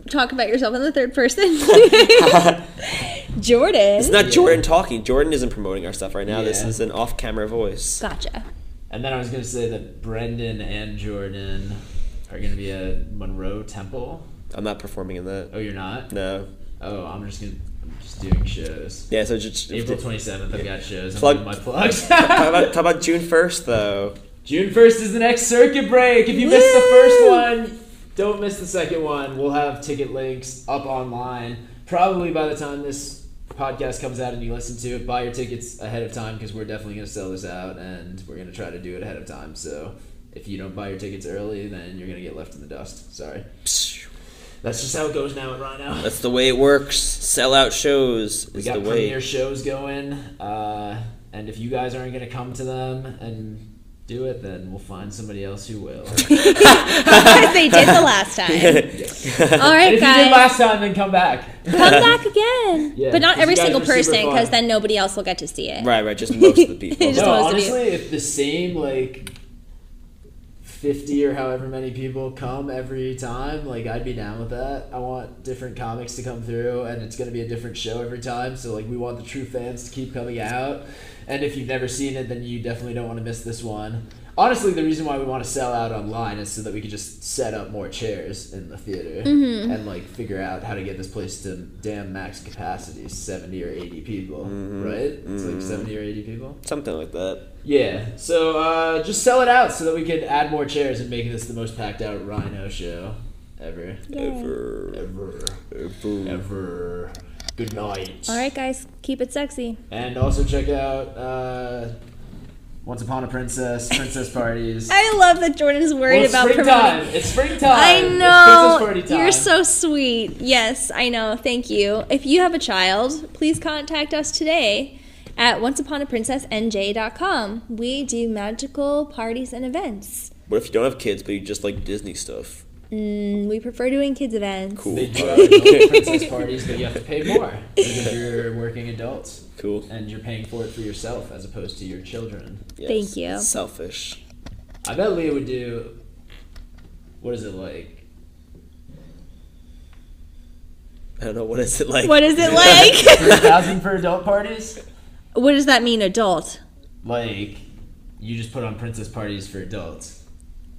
talk about yourself in the third person? Jordan. It's not Jordan talking. Jordan isn't promoting our stuff right now. This is an off-camera voice. Gotcha. And then I was going to say that Brendan and Jordan are going to be at Monroe Temple. I'm not performing in that. Oh, you're not? No. Oh, I'm just going to I'm just doing shows. Yeah. So just April 27th, I've got shows. I'm Plug- my plugs. Talk about, talk about June 1st though. June 1st is the next circuit break. If you missed the first one, don't miss the second one. We'll have ticket links up online. Probably by the time this podcast comes out and you listen to it, buy your tickets ahead of time because we're definitely going to sell this out and we're going to try to do it ahead of time. So if you don't buy your tickets early, then you're going to get left in the dust. Sorry. That's just how it goes now at Rhino. That's the way it works. Sell out shows We is got the way. premiere shows going, uh, and if you guys aren't gonna come to them and do it, then we'll find somebody else who will. As they did the last time. All And right, if you did guys. last time, then come back. Come back again. Yeah, but not every single person, because then nobody else will get to see it. Right, right. Just most of the people. Just no, most of you. honestly, if the same like fifty or however many people come every time, like I'd be down with that. I want different comics to come through, and it's gonna be a different show every time. So like we want the true fans to keep coming out. And if you've never seen it, then you definitely don't want to miss this one. Honestly, the reason why we want to sell out online is so that we could just set up more chairs in the theater Mm-hmm. and like figure out how to get this place to damn max capacity, seventy or eighty people, right? It's like seventy or eighty people. Something like that. Yeah, so uh, just sell it out so that we can add more chairs and make this the most packed out Rhino show ever. Ever. Ever. Ever. Ever. Good night. All right, guys. Keep it sexy. And also check out uh, Once Upon a Princess, Princess Parties. I love that Jordan's worried well, it's about springtime. promoting. It's springtime. I It's know. Princess Party time. You're so sweet. Yes, I know. Thank you. If you have a child, please contact us today at onceuponaprincessnj.com. We do magical parties and events. What if you don't have kids, but you just like Disney stuff? Mm, we prefer doing kids events. Cool. They do Alright. adult princess parties, but you have to pay more because you're working adults Cool. and you're paying for it for yourself as opposed to your children. Yes. Thank you. Selfish. I bet Leah would do. What is it like? I don't know. What is it like? What is it like? Three thousand for adult parties? what does that mean, adult? Like, you just put on princess parties for adults,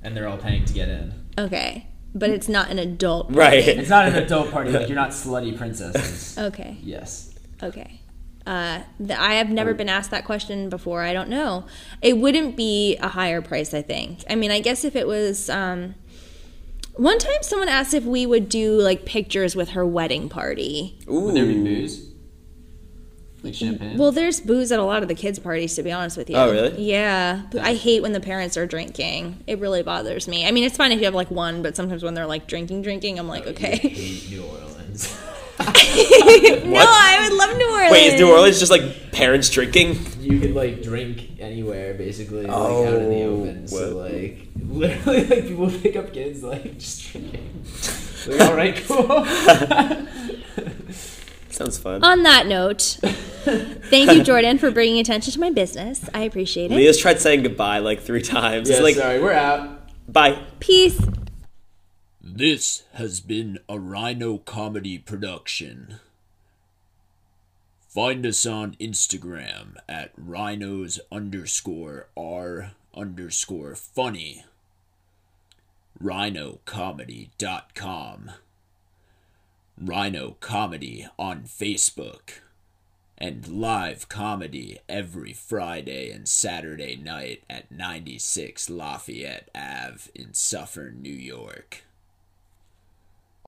and they're all paying to get in. Okay. But it's not an adult. Party. Right. It's not an adult party. Like you're not slutty princesses. Okay. Yes. Okay. Uh, th- I have never been asked that question before. I don't know. It wouldn't be a higher price, I think. I mean, I guess if it was. Um, one time someone asked if we would do like pictures with her wedding party. Ooh. Would there be booze? Like champagne? Well, there's booze at a lot of the kids' parties, to be honest with you. Oh, really? Yeah. I hate when the parents are drinking. It really bothers me. I mean, it's fine if you have like one, but sometimes when they're like drinking, drinking, I'm like, oh, I okay. hate New Orleans. no, I would love New Orleans. Wait, is New Orleans just like parents drinking? you could like drink anywhere basically, like out in the Oh, open. So like literally like people pick up kids like just drinking. like all right, cool. Sounds fun. On that note, thank you, Jordan, for bringing attention to my business. I appreciate it. Leah's tried saying goodbye like three times. yeah, it's like, sorry, we're out. bye. Peace. This has been a Rhino Comedy production. Find us on Instagram at rhinos underscore r underscore funny. rhinocomedy.com. Rhino Comedy on Facebook. And live comedy every Friday and Saturday night at 96 Lafayette Ave in Suffern, New York.